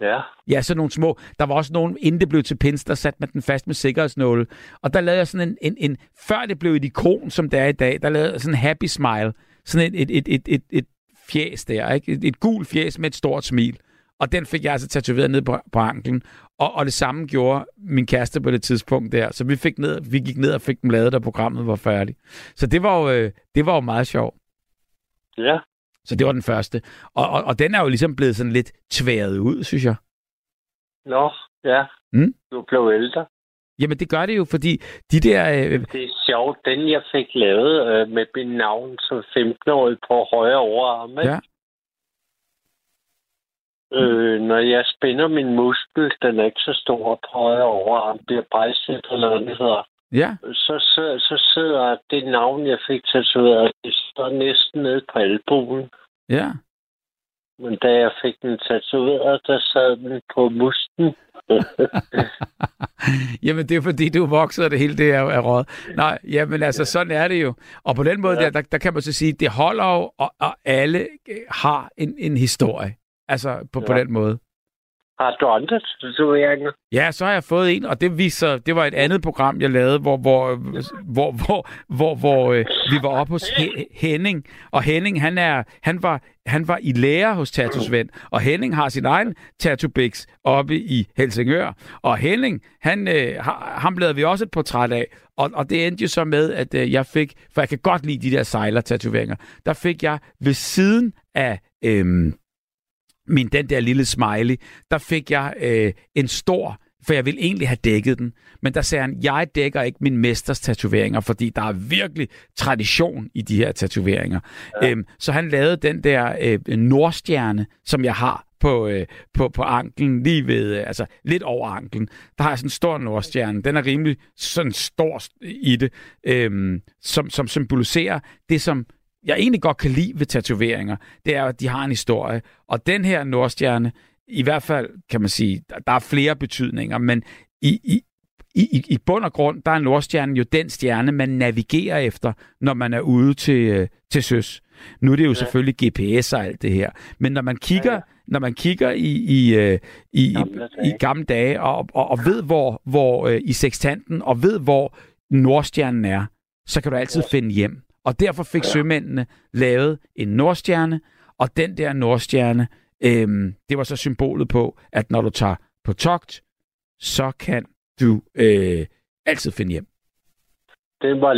Ja. Ja, sådan nogle små. Der var også nogle, inden det blev til pins, der satte man den fast med sikkerhedsnåle. Og der lavede jeg sådan en, en, en før det blev et ikon, som det er i dag, der lavede jeg sådan en happy smile. Sådan et, et, et, et, et, et fjes der, ikke? Et, et gul fjes med et stort smil. Og den fik jeg altså tatoveret ned på, på anklen. Og, og det samme gjorde min kæreste på det tidspunkt der. Så vi, fik ned, vi gik ned og fik dem lavet, da programmet var færdigt. Så det var jo, øh, det var jo meget sjovt. Ja. Så det var den første. Og, og, og den er jo ligesom blevet sådan lidt tværet ud, synes jeg. Nå, ja. Mm? Du blev ældre. Jamen, det gør det jo, fordi de der... Øh... Det er sjovt. Den, jeg fik lavet øh, med min navn som 15-årig på højre overarm, ja. Øh, når jeg spænder min muskel, den er ikke så stor på højre overarm, det er bicep eller hvad det hedder. Ja. Så, så, så sidder det navn, jeg fik tatoveret, det står næsten nede på albuen. Ja. Men da jeg fik den tatoveret, der sad den på musten. jamen, det er fordi, du vokser, det hele det er, er råd. Nej, jamen altså, sådan er det jo. Og på den måde, ja. der, der, der kan man så sige, det holder jo, og, og alle har en, en historie. Altså på, ja. på den måde. Har du andre tatoveringer? Ja, så har jeg fået en, og det viser, det var et andet program, jeg lavede, hvor, hvor, hvor, hvor, hvor, hvor øh, vi var oppe hos Henning, og Henning, han, er, han, var, han var i lære hos Tattosvend, og Henning har sin egen Tattoo oppe i Helsingør, og Henning, han, øh, ham lavede vi også et portræt af, og, og det endte jo så med, at øh, jeg fik, for jeg kan godt lide de der sejler-tatoveringer, der fik jeg ved siden af... Øh, min den der lille smiley, der fik jeg øh, en stor, for jeg ville egentlig have dækket den. Men der sagde han, jeg dækker ikke min mesters tatoveringer, fordi der er virkelig tradition i de her tatoveringer. Ja. Øhm, så han lavede den der øh, nordstjerne, som jeg har på, øh, på, på anklen, lige ved, øh, altså lidt over anklen. Der har jeg sådan en stor nordstjerne. Den er rimelig sådan stor i det, øh, som, som symboliserer det, som jeg egentlig godt kan lide ved tatoveringer, det er, at de har en historie. Og den her nordstjerne, i hvert fald kan man sige, der er flere betydninger, men i, i, i, i bund og grund, der er Nordstjernen jo den stjerne, man navigerer efter, når man er ude til, øh, til søs. Nu er det jo ja. selvfølgelig GPS og alt det her. Men når man kigger, ja, ja. Når man kigger i, i, øh, i, gamle i, i gamle dage og, og, og ved, hvor, hvor uh, i sekstanten, og ved, hvor Nordstjernen er, så kan du altid ja. finde hjem. Og derfor fik ja. sømændene lavet en nordstjerne, og den der nordstjerne, øhm, det var så symbolet på, at når du tager på togt, så kan du øh, altid finde hjem. Det var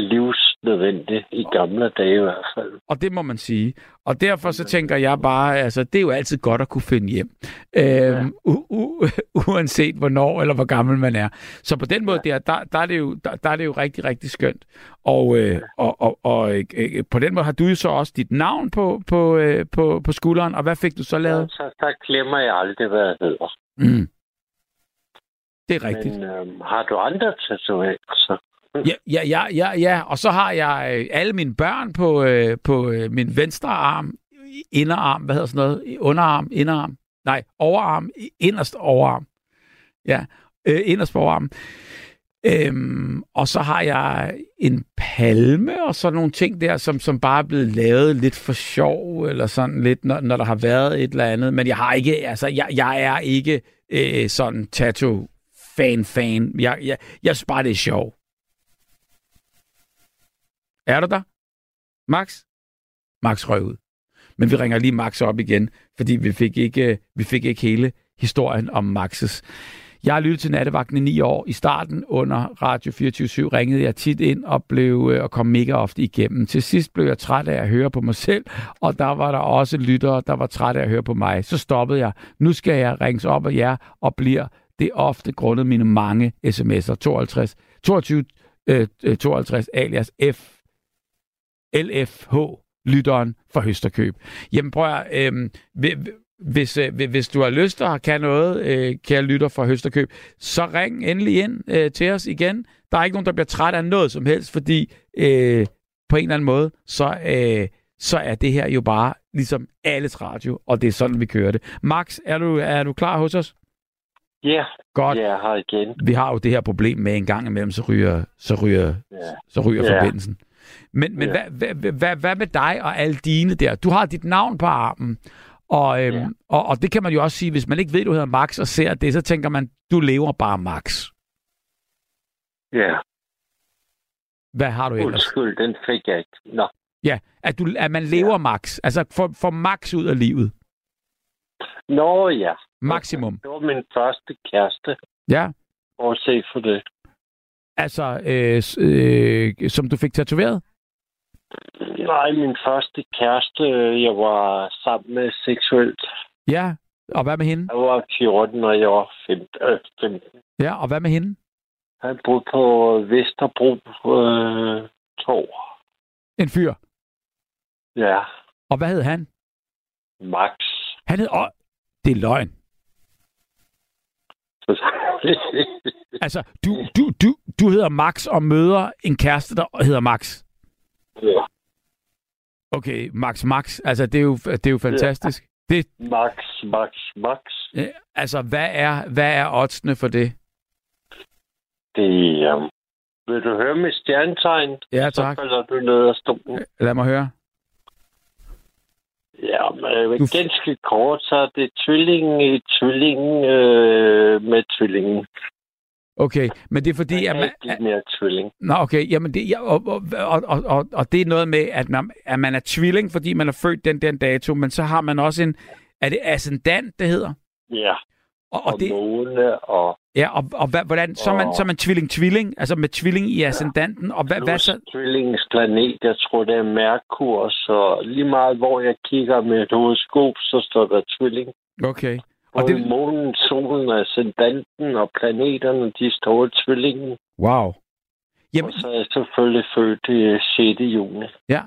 livsnødvendigt i gamle dage i hvert fald. Og det må man sige. Og derfor så tænker jeg bare, altså det er jo altid godt at kunne finde hjem. Øhm, u- u- uanset hvornår eller hvor gammel man er. Så på den måde ja. der, der, der, er det jo, der, der er det jo rigtig, rigtig skønt. Og, øh, og, og, og øh, på den måde har du jo så også dit navn på, på, øh, på, på skulderen. Og hvad fik du så lavet? Ja, så, så glemmer jeg aldrig, hvad jeg hedder. Mm. Det er rigtigt. Men øh, har du andre tatoveringer så? Ja, ja, ja, ja, ja. Og så har jeg øh, alle mine børn på, øh, på øh, min venstre arm, inderarm, hvad hedder sådan noget? Underarm, inderarm. Nej, overarm, inderst overarm. Ja, øh, inderst på overarm. Øhm, og så har jeg en palme og sådan nogle ting der, som, som bare er blevet lavet lidt for sjov, eller sådan lidt, når, når der har været et eller andet. Men jeg har ikke, altså, jeg, jeg er ikke øh, sådan tattoo-fan-fan. Jeg, jeg, jeg synes bare, det er sjovt. Er du der? Max? Max røg ud. Men vi ringer lige Max op igen, fordi vi fik ikke, vi fik ikke hele historien om Maxes jeg har lyttet til nattevagten i ni år. I starten under Radio 24 ringede jeg tit ind og blev øh, og kom mega ofte igennem. Til sidst blev jeg træt af at høre på mig selv, og der var der også lyttere, der var træt af at høre på mig. Så stoppede jeg. Nu skal jeg ringes op af jer og bliver det ofte grundet mine mange sms'er. 52, 22 øh, øh 52 alias F LFH lytteren for Høsterkøb. Jamen prøv at, øh, hvis, øh, hvis du har lyst og kan noget, øh, kære lytter fra Høsterkøb, så ring endelig ind øh, til os igen. Der er ikke nogen, der bliver træt af noget som helst, fordi øh, på en eller anden måde, så, øh, så er det her jo bare ligesom alles radio, og det er sådan, vi kører det. Max, er du, er du klar hos os? Ja, yeah. Godt. jeg er her igen. Vi har jo det her problem med en gang imellem, så ryger, så ryger, yeah. så ryger yeah. forbindelsen. Men, men yeah. hvad, hvad, hvad, hvad med dig og alle dine der? Du har dit navn på armen, og, øhm, ja. og, og det kan man jo også sige, hvis man ikke ved, du hedder Max og ser det, så tænker man, du lever bare Max. Ja. Hvad har du ellers? Undskyld, den fik jeg ikke. Nå. Ja, at, du, at man lever ja. max. Altså for, for max ud af livet. Nå ja. Maksimum. Det var min første kæreste. Ja. Og se for det. Altså, øh, øh, som du fik tatoveret? Nej, min første kæreste, jeg var sammen med seksuelt. Ja, og hvad med hende? Jeg var 14, og jeg var 15. Øh, 15. Ja, og hvad med hende? Han boede på Vesterbro øh, 2. En fyr? Ja. Og hvad hed han? Max. Han hed... Åh, det er løgn. altså, du, du, du, du hedder Max og møder en kæreste, der hedder Max? Ja. Okay, Max Max. Altså, det er jo, det er jo fantastisk. Ja. Det... Max, Max, Max. Ja, altså, hvad er, hvad er oddsene for det? Det um, Vil du høre med stjernetegn? Ja, tak. Så falder du ned af stolen. Lad mig høre. Ja, men du... ganske kort, så er det tvillingen i tvillingen øh, med tvillingen. Okay, men det er fordi, at man... er mere tvilling. Nå, okay, jamen det, ja, og, og, og, og, og det er noget med, at, når, at man er tvilling, fordi man er født den den dato, men så har man også en... Er det ascendant, det hedder? Ja, og, og, og det, måne, og... Ja, og, og hvad, hvordan, så er man, så er man tvilling-tvilling, altså med tvilling i ascendanten, og hvad, hvad så? Tvillingens planet, jeg tror, det er Merkur, så lige meget, hvor jeg kigger med et horoskop, så står der tvilling. Okay. Og det... månen, solen, ascendanten og planeterne, de står i tvillingen. Wow. Jamen... Og så er jeg selvfølgelig født i 6. juni. Ja.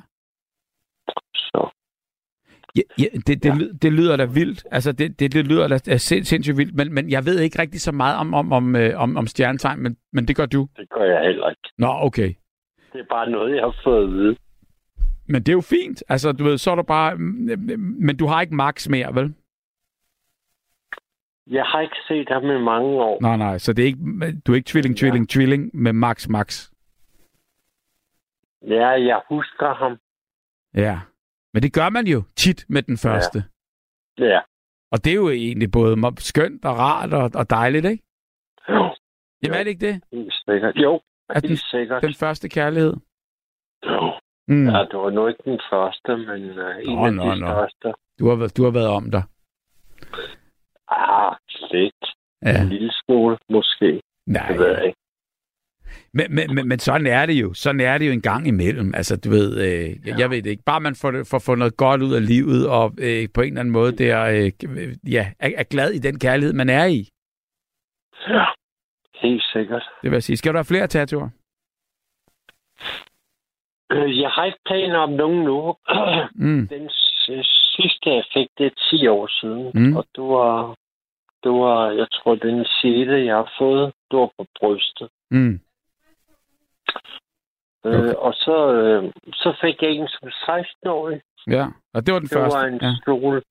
Ja, ja, det, det, ja. det lyder da vildt. Altså, det, det, det lyder da sind, sindssygt vildt, men, men jeg ved ikke rigtig så meget om, om, om, øh, om, om stjernetegn, men, men det gør du. Det gør jeg heller ikke. Nå, okay. Det er bare noget, jeg har fået at vide. Men det er jo fint. Altså, du ved, så er der bare... Men du har ikke max mere, vel? Jeg har ikke set ham i mange år. Nej, nej, så det er ikke, du er ikke tvilling, tvilling, ja. tvilling med Max Max? Ja, jeg husker ham. Ja, men det gør man jo tit med den første. Ja. ja. Og det er jo egentlig både skønt og rart og, og dejligt, ikke? Jo. Jamen er det ikke det? Helt sikkert. Jo, er den, sikkert. den første kærlighed? Jo. Mm. Ja, det var nu ikke den første, men uh, en nå, af nå, de nå. første. Du har, du har været om dig. Ah, lidt. Ja. En lille skole, måske. Nej. Det ved jeg ikke. Men, men, men, men sådan er det jo. Sådan er det jo en gang imellem. Altså, du ved, øh, ja. jeg ved det ikke. Bare man får, får, får noget godt ud af livet, og øh, på en eller anden måde der, øh, ja, er, er glad i den kærlighed, man er i. Ja, helt sikkert. Det vil jeg sige. Skal du have flere tattooer? Øh, jeg har ikke planer om nogen nu. mm. Den sidste, jeg fik, det er 10 år siden. Mm. Og det var, det var, jeg tror, den sjette, jeg har fået, det var på brystet. Mm. Øh, okay. Og så, øh, så fik jeg en som 16-årig. Ja, og det var den det første. Det var en ja. sol,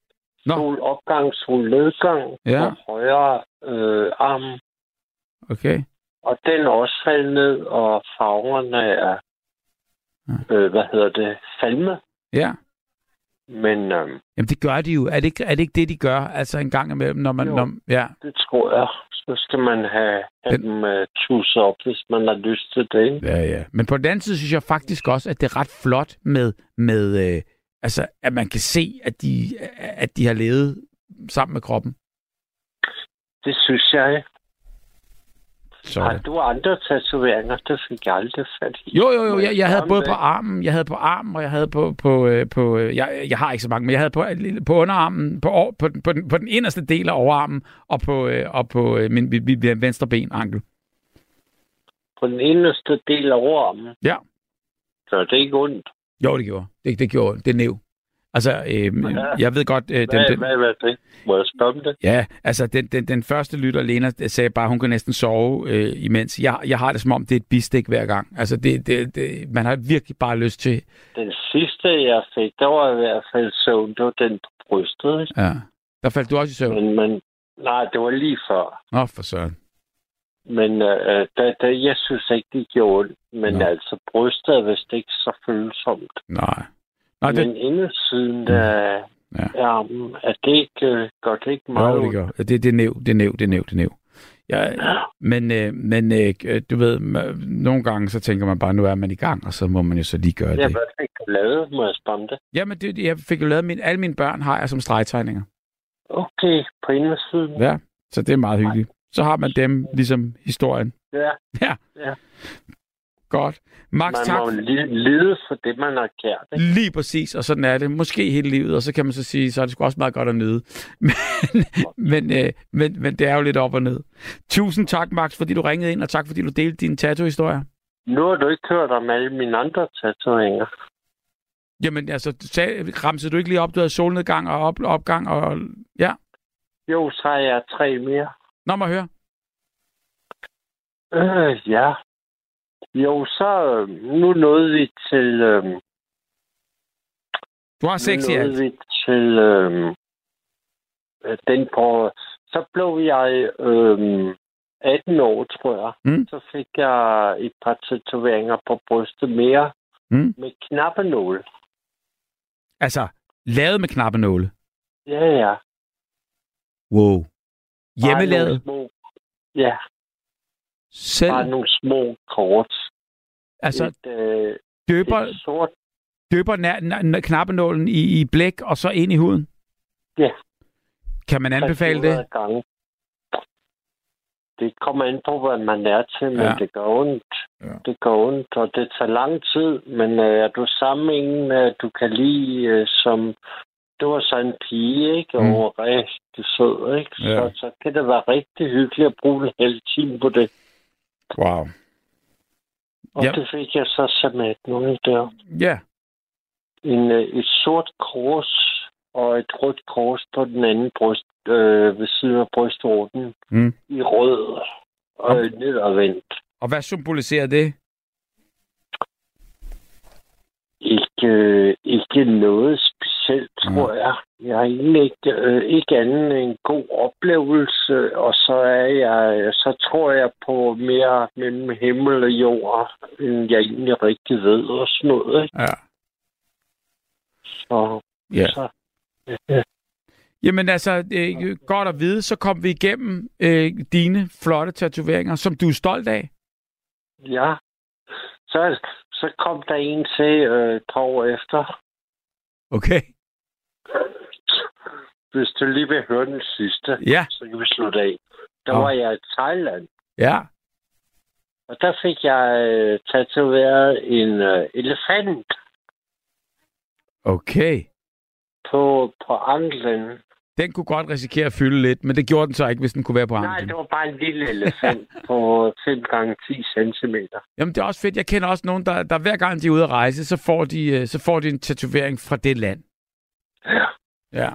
sol opgang, sol nedgang ja. på højre øh, arm. Okay. Og den er også faldet ned, og farverne er, ja. øh, hvad hedder det, falme. Ja. Men... Øhm, Jamen, det gør de jo. Er det, ikke, er det ikke det, de gør? Altså en gang imellem, når man... Jo, når, ja. det tror jeg. Så skal man have, have den... dem uh, tusset op, hvis man har lyst til det. Ikke? Ja, ja. Men på den anden side synes jeg faktisk også, at det er ret flot med... med øh, altså, at man kan se, at de, at de har levet sammen med kroppen. Det synes jeg. Så... Har du andre tatoveringer? Det fik jeg aldrig fat i. Jo, jo, jo. Jeg, jeg havde både på armen, jeg havde på armen, og jeg havde på... på, øh, på øh, jeg, jeg har ikke så mange, men jeg havde på, på underarmen, på, på, på, den, på den inderste del af overarmen, og på, øh, og på min, min, min venstre ben, ankel. På den inderste del af overarmen? Ja. Så det ikke ondt? Jo, det gjorde. Det, det gjorde. Det er næv. Altså, øh, ja. jeg ved godt... Øh, den, hvad, den, hvad, hvad det? Må jeg om det? Ja, altså den, den, den første lytter, Lena, sagde bare, hun kan næsten sove øh, imens. Jeg, jeg har det som om, det er et bistik hver gang. Altså, det, det, det, man har virkelig bare lyst til... Den sidste, jeg fik, der var i hvert fald søvn. Det var den på brystet, ikke? Ja. Der faldt du også i søvn? Men, men nej, det var lige før. Nå, for søren. Men øh, da, da, jeg synes ikke, det gjorde ondt. Men Nå. altså, brystet er vist ikke så følsomt. Nej. Nej, det... Men indersiden der ja. armen, er det ikke, gør det ikke meget Jo, det gør. Det, det er næv, det er næv, det er næv, det er næv. Ja, ja. Men, øh, men øh, du ved, nogle gange så tænker man bare, nu er man i gang, og så må man jo så lige gøre ja, det. Ja, hvad fik du lavet? Må jeg spørge det? Jamen, det, jeg fik jo lavet, min, alle mine børn har jeg som stregtegninger. Okay, på indersiden. Ja, så det er meget hyggeligt. Så har man dem ligesom historien. Ja. Ja. ja. Godt. Max, man tak. må lide for det, man har kært. Ikke? Lige præcis, og sådan er det. Måske hele livet, og så kan man så sige, så er det sgu også meget godt at nyde. Men, men, øh, men, men det er jo lidt op og ned. Tusind tak, Max, fordi du ringede ind, og tak, fordi du delte din tattoo-historie. Nu har du ikke hørt om alle mine andre tatoveringer. Jamen, altså, sag, ramsede du ikke lige op, du havde solnedgang og op, opgang, og ja? Jo, så har jeg tre mere. Nå, må høre. Øh, ja. Jo, så nu nåede vi til... Øh, du har seks i alt. Vi til øh, den på... Så blev jeg øh, 18 år, tror jeg. Mm. Så fik jeg et par tatoveringer på brystet mere mm. med knappenåle. Altså, lavet med knappenåle? Ja, ja. Wow. Hjemmelavet? Ja. Selv? Bare nogle små kort. Altså, et, øh, døber, et sort... døber nær, nær, knappenålen i, i blæk og så ind i huden? Ja. Kan man anbefale det? Gange. Det kommer an på, hvad man er til, men Ja. det gør ondt. Ja. Det gør ondt, og det tager lang tid. Men øh, er du sammen med en, øh, du kan lide, øh, som... Det var så en pige, ikke? Og Mm. mm. rigtig sød, ikke? Ja. Så, så kan det være rigtig hyggeligt at bruge en hel time på det. Wow. Og Ja. det fik jeg så som et nogle der. Ja. En, øh, et sort kors og et rødt kors på den anden bryst, øh, ved siden af brystvorten Mm. i rød og øh, nedadvendt. Og hvad symboliserer det? Ikke, øh, ikke noget specielt, tror jeg. Jeg har egentlig ikke, øh, ikke andet en god oplevelse, og så er jeg, så tror jeg på mere mellem himmel og jord, end jeg egentlig rigtig ved og sådan noget. Ikke? Ja. Så, Ja. så ja. Jamen altså, øh, godt at vide, så kom vi igennem øh, dine flotte tatoveringer, som du er stolt af. Ja. Så, så kom der en til øh, et par år efter. Okay. Hvis du lige vil høre den sidste, Ja. så kan vi slutte af. Der Nå. var jeg i Thailand, Ja. og der fik jeg øh, tatoveret en øh, elefant Okay. på, på anklen. Den kunne godt risikere at fylde lidt, men det gjorde den så ikke, hvis den kunne være på Nej, anklen. det var bare en lille elefant på 5 gange 10 cm. Jamen, det er også fedt. Jeg kender også nogen, der, der hver gang de er ude at rejse, så får de, øh, så får de en tatovering fra det land. Ja. Ja.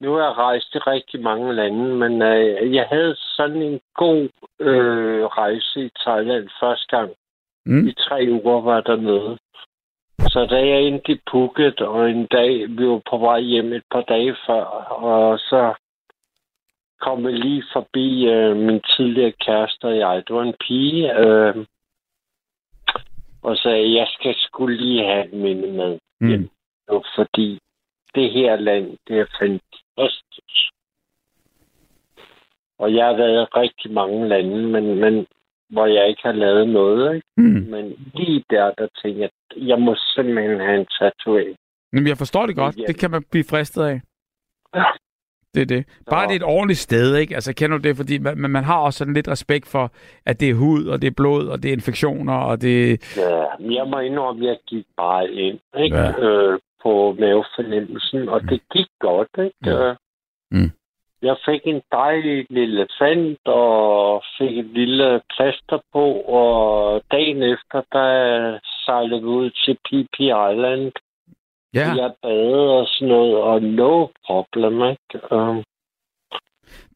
Nu har jeg rejst i rigtig mange lande, men øh, jeg havde sådan en god øh, rejse i Thailand første gang. Mm. I tre uger var der noget. Så da jeg endte i Phuket, og en dag, vi var på vej hjem et par dage før, og så kom jeg lige forbi øh, min tidligere kæreste og jeg. Det var en pige, øh, og sagde, jeg skal skulle lige have minde med hjem. Mm. Fordi det her land, det er fantastisk. Og jeg har været i rigtig mange lande, men, men hvor jeg ikke har lavet noget. Ikke? Mm. Men lige der, der tænker jeg, jeg må simpelthen have en tatovering. Men jeg forstår det godt. Det kan man blive fristet af. Ja. Det er det. Bare det er et ordentligt sted, ikke? Altså, kender du det? Fordi man, man har også sådan lidt respekt for, at det er hud, og det er blod, og det er infektioner, og det... Ja, jeg må indrømme, at jeg gik bare ind, ikke? Ja. Øh, på mavefornemmelsen, og mm. det gik godt, ikke? Øh, mm. Jeg fik en dejlig lille fand, og fik et lille plaster på, og dagen efter, der sejlede vi ud til PP Island. Ja. Jeg bade og sådan noget, og no problem, ikke? Um,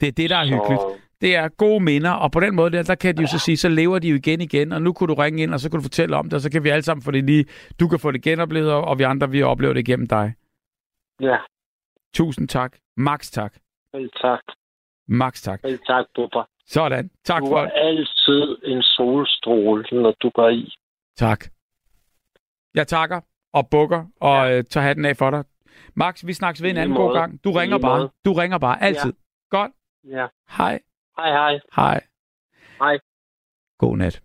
det er det, der er så... hyggeligt. Det er gode minder, og på den måde der, der kan de jo så sige, så lever de jo igen igen, og nu kunne du ringe ind, og så kan du fortælle om det, og så kan vi alle sammen få det lige, du kan få det genoplevet, og vi andre, vi oplever det igennem dig. Ja. Tusind tak. Max tak. Vel tak. Max tak. Vel tak, Bubba. Sådan. Tak du for det. Du altid en solstråle, når du går i. Tak. Jeg takker og bukker og ja. øh, tager hatten af for dig. Max, vi snakkes ved en anden god gang. Du ringer bare. Måde. Du ringer bare. Altid. Ja. Godt. Ja. Hej. Hej, hej. Hej. Hej. God nat.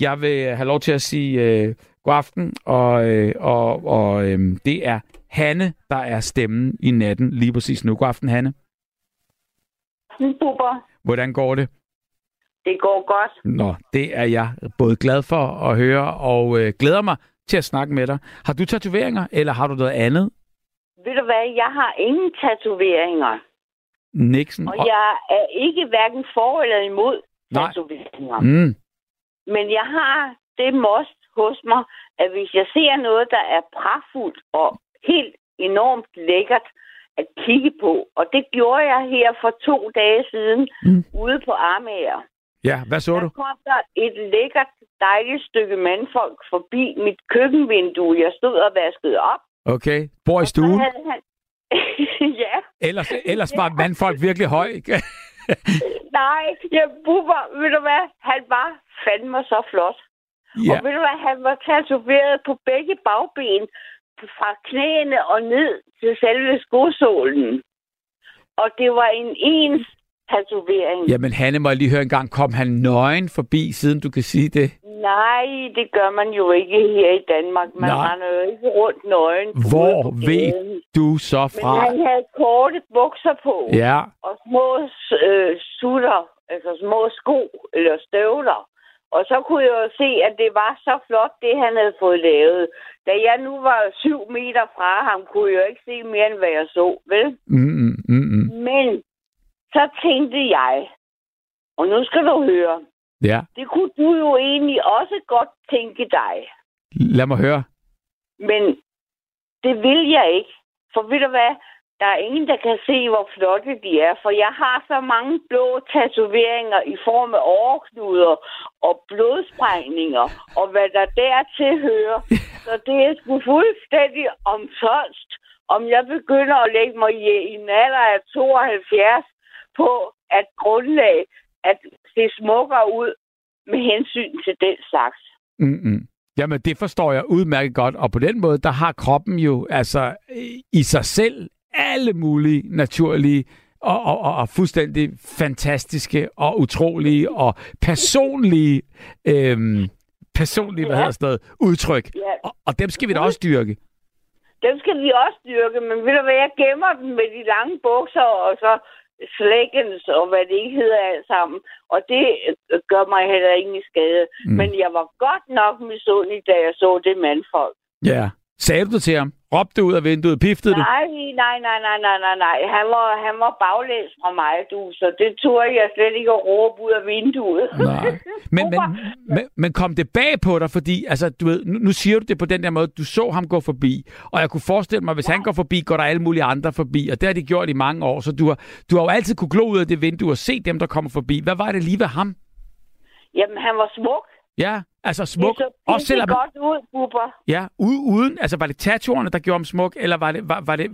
Jeg vil have lov til at sige øh, god aften, og, øh, og, og øh, det er Hanne, der er stemmen i natten lige præcis nu. God aften, Hanne. Super. Hvordan går det? Det går godt. Nå, det er jeg både glad for at høre, og øh, glæder mig til at snakke med dig. Har du tatoveringer, eller har du noget andet? Ved du hvad, jeg har ingen tatoveringer. Nixon. Og jeg er ikke hverken for eller imod tatoveringer. Mm. Men jeg har det most hos mig, at hvis jeg ser noget, der er pragtfuldt og helt enormt lækkert at kigge på, og det gjorde jeg her for to dage siden mm. ude på Armager. Ja, hvad så der du? Der kom der et lækkert, dejligt stykke mandfolk forbi mit køkkenvindue. Jeg stod og vaskede op. Okay. Bor i stuen? Han... ja. Ellers, ellers var mandfolk virkelig høj, ikke? Nej, jeg bubber, ved du hvad? Han var fandme så flot. Ja. Og ved du hvad? Han var tatoveret på begge bagben, fra knæene og ned til selve skosålen. Og det var en ens tatovering. Jamen, Hanne, må jeg lige høre en gang. Kom han nøgen forbi, siden du kan sige det? Nej, det gør man jo ikke her i Danmark. Man Nej. render jo ikke rundt nøgen. Hvor ved du så fra? Men han havde korte bukser på. Ja. Og små øh, sutter, altså små sko eller støvler. Og så kunne jeg jo se, at det var så flot, det han havde fået lavet. Da jeg nu var syv meter fra ham, kunne jeg jo ikke se mere, end hvad jeg så, vel? Mm, mm, mm, mm. Men så tænkte jeg, og nu skal du høre, ja. det kunne du jo egentlig også godt tænke dig. Lad mig høre. Men det vil jeg ikke. For ved du hvad, der er ingen, der kan se, hvor flotte de er. For jeg har så mange blå tatoveringer i form af overknuder og blodsprængninger, og hvad der dertil hører. Så det er sgu fuldstændig omsonst, om jeg begynder at lægge mig i en alder af 72, på at grundlag at det smukker ud med hensyn til den slags. Mm-mm. Jamen, det forstår jeg udmærket godt, og på den måde, der har kroppen jo altså i sig selv alle mulige naturlige og, og, og, og fuldstændig fantastiske og utrolige og personlige, øhm, personlige ja. hvad hedder sådan udtryk. Ja. Og, og dem skal vi da også dyrke. Dem skal vi også dyrke, men ved du hvad, jeg gemmer dem med de lange bukser, og så slækkens og hvad det ikke hedder alt sammen. Og det øh, gør mig heller ingen skade. Mm. Men jeg var godt nok misundelig, da jeg så det mandfolk. Ja. Sagde du det til ham? Råbte ud af vinduet? Piftede du? Nej, nej, nej, nej, nej, nej, nej. Han var, han var baglæns fra mig, du. Så det turde jeg slet ikke at råbe ud af vinduet. Nej. Men, men, men, men kom det bag på dig? Fordi, altså, du ved, nu, nu siger du det på den der måde, du så ham gå forbi. Og jeg kunne forestille mig, hvis ja. han går forbi, går der alle mulige andre forbi. Og det har de gjort i mange år. Så du har, du har jo altid kunne glo ud af det vindue og se dem, der kommer forbi. Hvad var det lige ved ham? Jamen, han var smuk. Ja, altså smuk. Det så også selvom... godt ud, Bubber. Ja, uden, altså var det tattooerne, der gjorde ham smuk, eller var det, var, var det,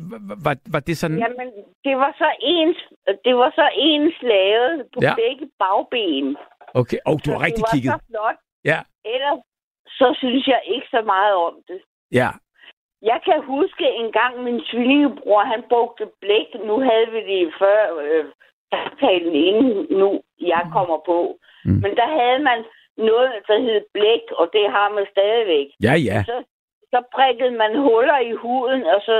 var, var det sådan... Jamen, det var så ens, det var så ens lavet på Ja. begge bagben. Okay, og oh, du har rigtig det var kigget. så flot. Ja, Ellers så synes jeg ikke så meget om det. ja. Jeg kan huske en gang min tvillingebror, han brugte blæk. Nu havde vi det før øh, samtalen inden nu, jeg kommer på. Mm. Mm. Men der havde man noget, der hed blæk, og det har man stadigvæk. Ja, ja. Så, så prikkede man huller i huden, og så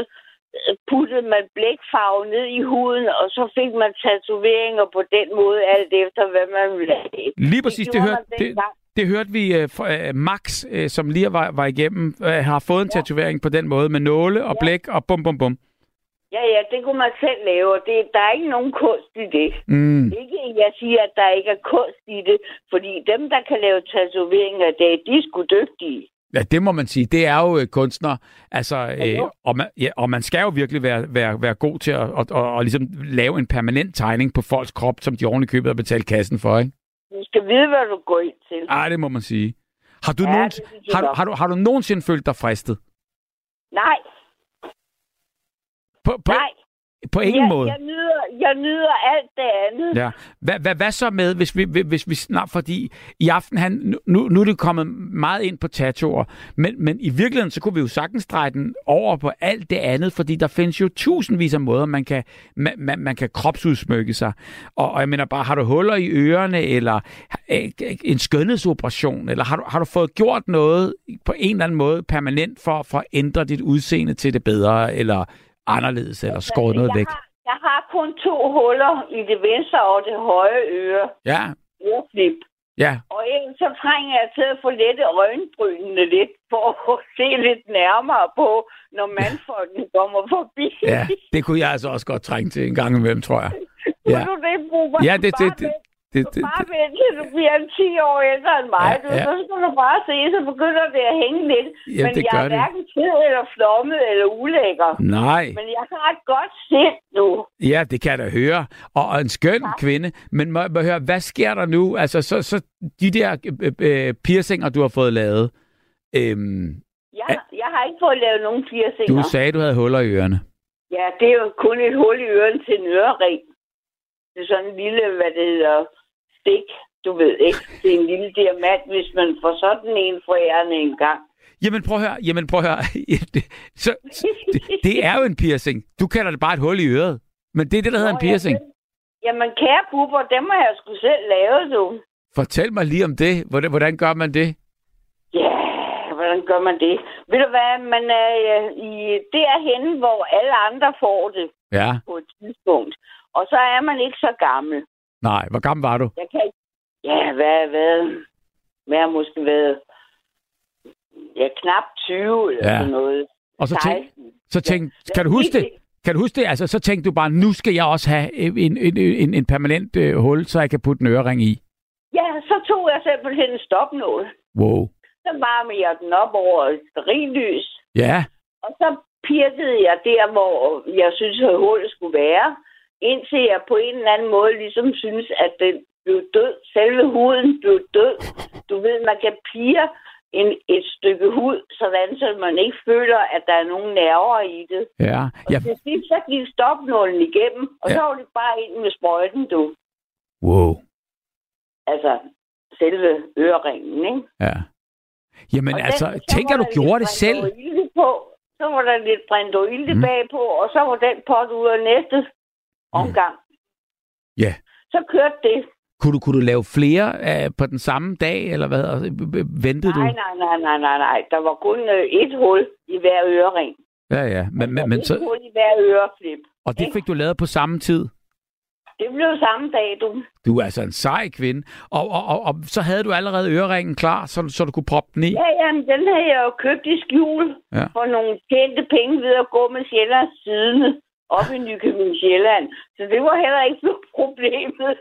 øh, puttede man blækfarve ned i huden, og så fik man tatoveringer på den måde, alt efter hvad man ville have. Lige præcis, det, gjorde hørte, det, det hørte vi uh, fra, uh, Max, uh, som lige var, var igennem, uh, har fået en tatovering på den måde med nåle og blæk og bum bum bum. Ja, ja, det kunne man selv lave, og det, der er ikke nogen kunst i det. Mm. Ikke, jeg siger, at der ikke er kunst i det, fordi dem, der kan lave tatoveringer i dag, de er sgu dygtige. Ja, det må man sige. Det er jo øh, kunstner. Altså, øh, og, man, ja, og man skal jo virkelig være, være, være god til at og, og, og ligesom lave en permanent tegning på folks krop, som de i købet har betalt kassen for, ikke? Du skal vide, hvad du går ind til. Ej, det må man sige. Har du, Ja, nogen, det synes jeg har, har, du, har du nogensinde følt dig fristet? Nej, På, på, nej. på ingen jeg, måde? Jeg nyder, jeg nyder alt det andet. Ja. Hvad, hvad, hvad så med, hvis vi, hvis vi snart, fordi i aften, han, nu, nu er det kommet meget ind på tattooer, men, men i virkeligheden, så kunne vi jo sagtens dreje den over på alt det andet, fordi der findes jo tusindvis af måder, man kan, man, man, man kan kropsudsmykke sig. Og, og jeg mener bare, har du huller i ørerne, eller øh, en skønhedsoperation, eller har du, har du fået gjort noget på en eller anden måde permanent for, for at ændre dit udseende til det bedre, eller anderledes, eller skåret noget jeg væk? Har, jeg har kun to huller i det venstre og det højre øre. Ja, Øreflip. ja, Og ellers så trænger jeg til at få lette øjenbrynene lidt, for at se lidt nærmere på, når mandfolkene kommer forbi. Ja, det kunne jeg altså også godt trænge til en gang imellem, tror jeg. Ja, du det, ja det, det, det, det, det, Bare vent til du bliver 10 år ældre end mig. Ja, Ja, ja. ja. Så skal du bare se, så begynder det at hænge lidt. Ja, Men det jeg er det. hverken ked eller flommet eller ulækker. nej. Men jeg har et godt sind nu. Ja, det kan jeg da høre. Og, og en skøn kvinde. Men må, må høre, hvad sker der nu? Altså, så, så de der øh, øh, piercinger, du har fået lavet. Øhm, Jeg, jeg har ikke fået lavet nogen piercinger. du sagde, du havde huller i ørerne. Ja, det er jo kun et hul i øren til en ørering. Det er sådan en lille, hvad det hedder, stik, du ved ikke. Det er en lille diamant, hvis man får sådan en forærende en gang. Jamen prøv at høre. Jamen prøv at høre. Det, så, det, det er jo en piercing. Du kalder det bare et hul i øret. Men det er det, der hedder en Nå, piercing. Jamen, jamen kære pupper, dem har jeg sgu selv lavet, du. Fortæl mig lige om det. Hvordan, hvordan gør man det? Ja, hvordan gør man det? Ved du hvad, man er øh, i, det er henne, hvor alle andre får det Ja. på et tidspunkt. Og så er man ikke så gammel. Nej, hvor gammel var du? Jeg kan ikke... Ja, hvad, hvad, hvad har måske været... Ja, knap 20 eller Ja. sådan noget. Og så tænk, 16. så tænk, kan du huske det? Kan du huske det? Altså, så tænkte du bare, nu skal jeg også have en, en, en, en permanent øh, hul, så jeg kan putte en ørering i. Ja, så tog jeg simpelthen en stopnål. Wow. Så varmede jeg den op over et sterillys. Ja, Og så pirkede jeg der, hvor jeg synes, at hullet skulle være. Indtil jeg på en eller anden måde ligesom synes, at den blev død. Selve huden blev død. Du ved, man kan pire en, et stykke hud, sådan så man ikke føler, at der er nogen nerver i det. ja. Og ja. til sidst, så gik stopnålen igennem, og Ja. så var det bare ind med sprøjten, du. Wow. Altså, selve øreringen, ikke? Ja. Jamen Og altså, den- så tænk var at du gjorde det selv. På. Så var der lidt brindoilde mm. bagpå, og så var den pot ud af næste omgang. Ja. Så kørte det. Kunne du, kunne du lave flere øh, på den samme dag, eller hvad? Altså, Ventede du? Nej, nej, nej, nej, nej, nej. Der var kun øh, et hul i hver ørering. Ja, ja. Men, men, men et så, hul i hver øreflip. og det fik du lavet på samme tid? Det blev samme dag, du. Du er altså en sej kvinde. Og, og, og, og så havde du allerede øreringen klar, så, så du kunne proppe den i? Ja, jamen, den havde jeg jo købt i skjul Ja. for nogle tjente penge ved at gå med Sjællands siden op i Nykøbing Sjælland. Så det var heller ikke noget problemet.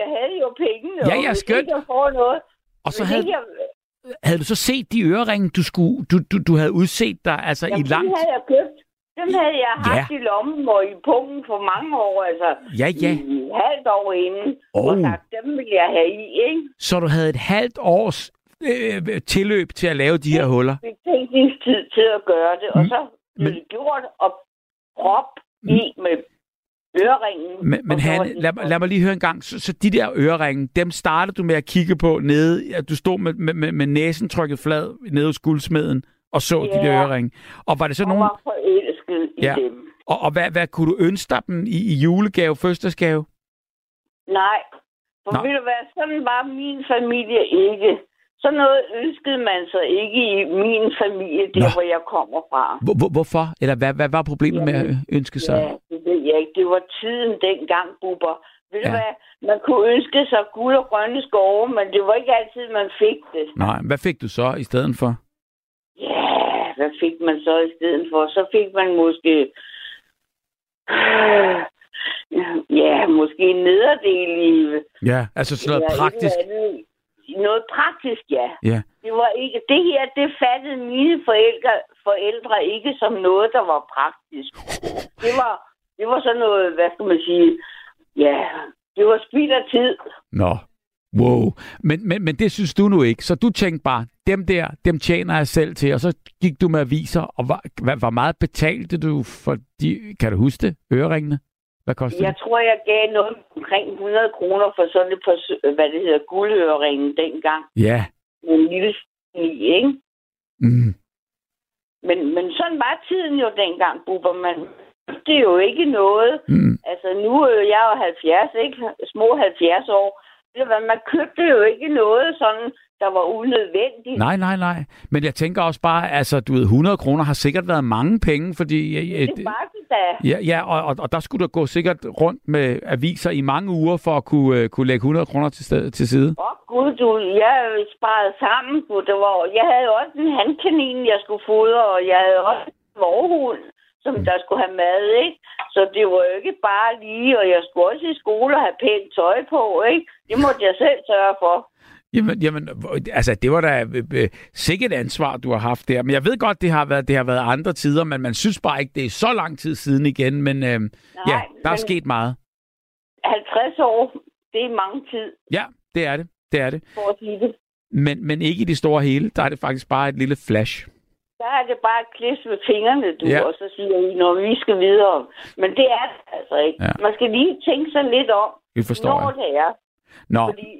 Jeg havde jo pengene. Ja, ja, skønt. Jeg får noget. Og så havde, jeg, havde du så set de øreringe, du, skulle, du, du, du havde udset dig altså jamen, i lang Dem havde jeg købt. Dem havde jeg Ja. haft i lommen og i pungen for mange år, altså Ja, ja. i et halvt år inden. Oh. Og sagt, dem vil jeg have i, ikke? Så du havde et halvt års øh, tilløb til at lave de her huller. Betænkningstid til at gøre det, mm. og så blev det gjort og prop i med øreringen. Men, men han, lad, lad mig lige høre en gang. Så, så de der øreringe, dem startede du med at kigge på nede, at du stod med, med, med næsen trykket flad nede hos guldsmeden og så ja, de der øreringe. Og var det så nogen... var forelsket i ja. dem. Og, og hvad, hvad kunne du ønske dig dem i, i julegave, fødselsdagsgave? Nej, for Nå. vil du være, sådan var min familie ikke. Så noget ønskede man så ikke i min familie, der Nå. hvor jeg kommer fra. Hvor, hvorfor? Eller hvad, hvad var problemet ja, med at ønske sig? Ja, det ved jeg ikke. Det var tiden dengang, Bubber. Ved ja. du hvad? Man kunne ønske sig guld og grønne skove, men det var ikke altid, man fik det. Nej, hvad fik du så i stedet for? Ja, hvad fik man så i stedet for? Så fik man måske... Ja, måske en nederdel i... Ja, altså sådan noget praktisk noget praktisk, ja. ja. Det var ikke, det her, det fattede mine forældre, forældre ikke som noget, der var praktisk. Det var, det var sådan noget, hvad skal man sige, ja, det var spild af tid. Nå, wow. Men, men, men det synes du nu ikke, så du tænkte bare, dem der, dem tjener jeg selv til, og så gik du med aviser, og hvor, hvor meget betalte du for de, kan du huske det, øreringene? Hvad koster Jeg det? tror, jeg gav noget omkring 100 kroner for sådan et par, hvad det hedder, guldøringen dengang. Ja. En lille sni, ikke? Mm. Men, men sådan var tiden jo dengang, Bubber. Man, det er jo ikke noget. Mm. Altså, nu er jeg jo 70, ikke? Små 70 år. Man købte jo ikke noget sådan der var unødvendigt. Nej, nej, nej. Men jeg tænker også bare, altså, du ved, 100 kroner har sikkert været mange penge, fordi... Det var det da. Ja, ja og, og, og der skulle du gå sikkert rundt med aviser i mange uger for at kunne, uh, kunne lægge 100 kroner til, sted, til side. Åh, oh, gud, du, jeg sparede sammen. Det var, jeg havde også en handkanin, jeg skulle fodre, og jeg havde også en vorhund, som der skulle have mad, ikke? Så det var jo ikke bare lige, og jeg skulle også i skole og have pænt tøj på, ikke? Det måtte jeg selv sørge for. Jamen, jamen, altså, det var da øh, øh, sikkert ansvar, du har haft der. Men jeg ved godt, det har været, det har været andre tider, men man synes bare ikke, det er så lang tid siden igen. Men øh, Nej, ja, der er sket meget. 50 år, det er mange tid. Ja, det er det. Det er det. For at sige det. Men, men ikke i det store hele. Der er det faktisk bare et lille flash. Der er det bare et klips med fingrene, du, ja. og så siger I, når vi skal videre. Men det er det altså ikke. Ja. Man skal lige tænke sig lidt om, det forstår når jeg. det er. Nå, Fordi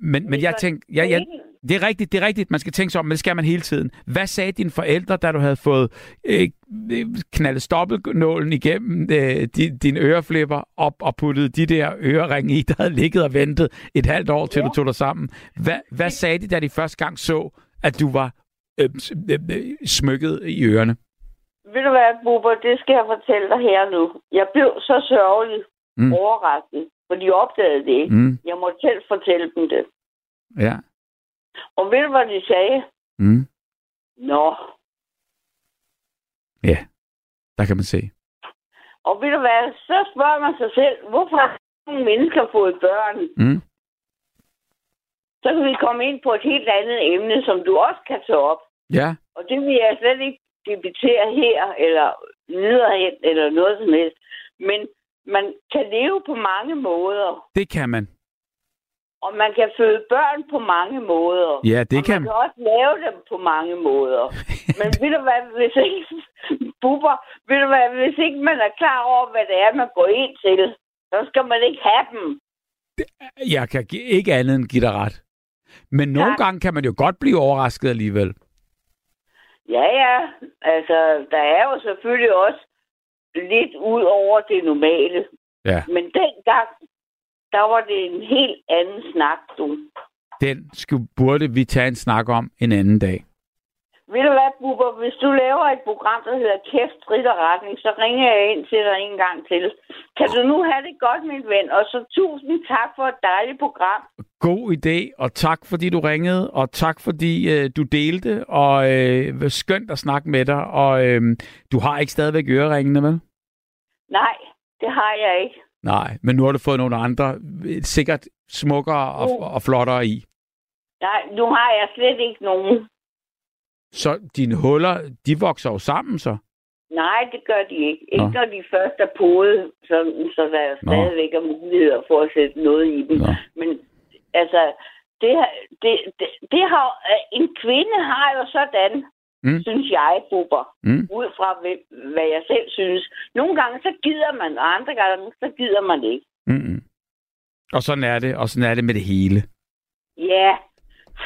men, men jeg tænkte, ja, ja, det er rigtigt, det er rigtigt, man skal tænke sig om, men det skal man hele tiden. Hvad sagde dine forældre, da du havde fået øh, knaldet stoppelnålen igennem øh, din, din øreflipper op og puttet de der øreringe i, der havde ligget og ventet et halvt år, til ja. du tog dig sammen? Hvad, hvad sagde de, da de første gang så, at du var øh, øh, øh, smykket i ørerne? Ved du hvad, Bubber, det skal jeg fortælle dig her nu. Jeg blev så sørgelig, mm. overrasket, for de opdagede det ikke. Mm. Jeg måtte selv fortælle dem det. Ja. Og ved du, hvad de sagde? Mm. Nå. Ja, der kan man se. Og ved du hvad, så spørger man sig selv, hvorfor har nogle mennesker fået børn? Mm. Så kan vi komme ind på et helt andet emne, som du også kan tage op. Ja. Og det vil jeg slet ikke debattere her, eller videre eller noget som helst. Men man kan leve på mange måder. Det kan man. Og man kan føde børn på mange måder. Ja, det og kan man kan også lave dem på mange måder. Men ved du hvad, hvis ikke, buber, ved du hvad, hvis ikke man er klar over, hvad det er, man går ind til, så skal man ikke have dem. Jeg kan ikke andet end give dig ret. Men nogle tak. gange kan man jo godt blive overrasket alligevel. Ja, ja. Altså, der er jo selvfølgelig også lidt ud over det normale. Ja. Men dengang, der var det en helt anden snak, du. Den skulle, burde vi tage en snak om en anden dag. Ved du hvad, Bubber? Hvis du laver et program, der hedder Kæft, Strid og Retning, så ringer jeg ind til dig en gang til. Kan du nu have det godt, min ven? Og så tusind tak for et dejligt program. God idé, og tak fordi du ringede, og tak fordi øh, du delte, og øh, skønt at snakke med dig. Og øh, du har ikke stadigvæk øreringene, vel? Nej, det har jeg ikke. Nej, men nu har du fået nogle andre, sikkert smukkere og, uh. og flottere i. Nej, nu har jeg slet ikke nogen. Så dine huller, de vokser jo sammen så? Nej, det gør de ikke. Ikke Nå. når de først er podet, så, så der er stadigvæk er muligheder for at sætte noget i dem. Nå. Men altså, det, det, det, det har, en kvinde har jo sådan, mm. synes jeg, Bubber, mm. ud fra hvad jeg selv synes. Nogle gange så gider man, og andre gange så gider man ikke. Mm. Og sådan er det, og sådan er det med det hele. Ja,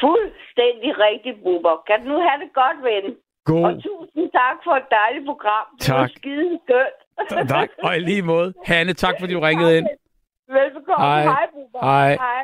fuldstændig rigtigt, Bubber. Kan du nu have det godt, ven? God. Og tusind tak for et dejligt program. Det tak. var skide skønt. tak, og i lige måde. Hanne, tak fordi du ringede ind. Velbekomme. Hej, Hej Bubber. Hej. Hej.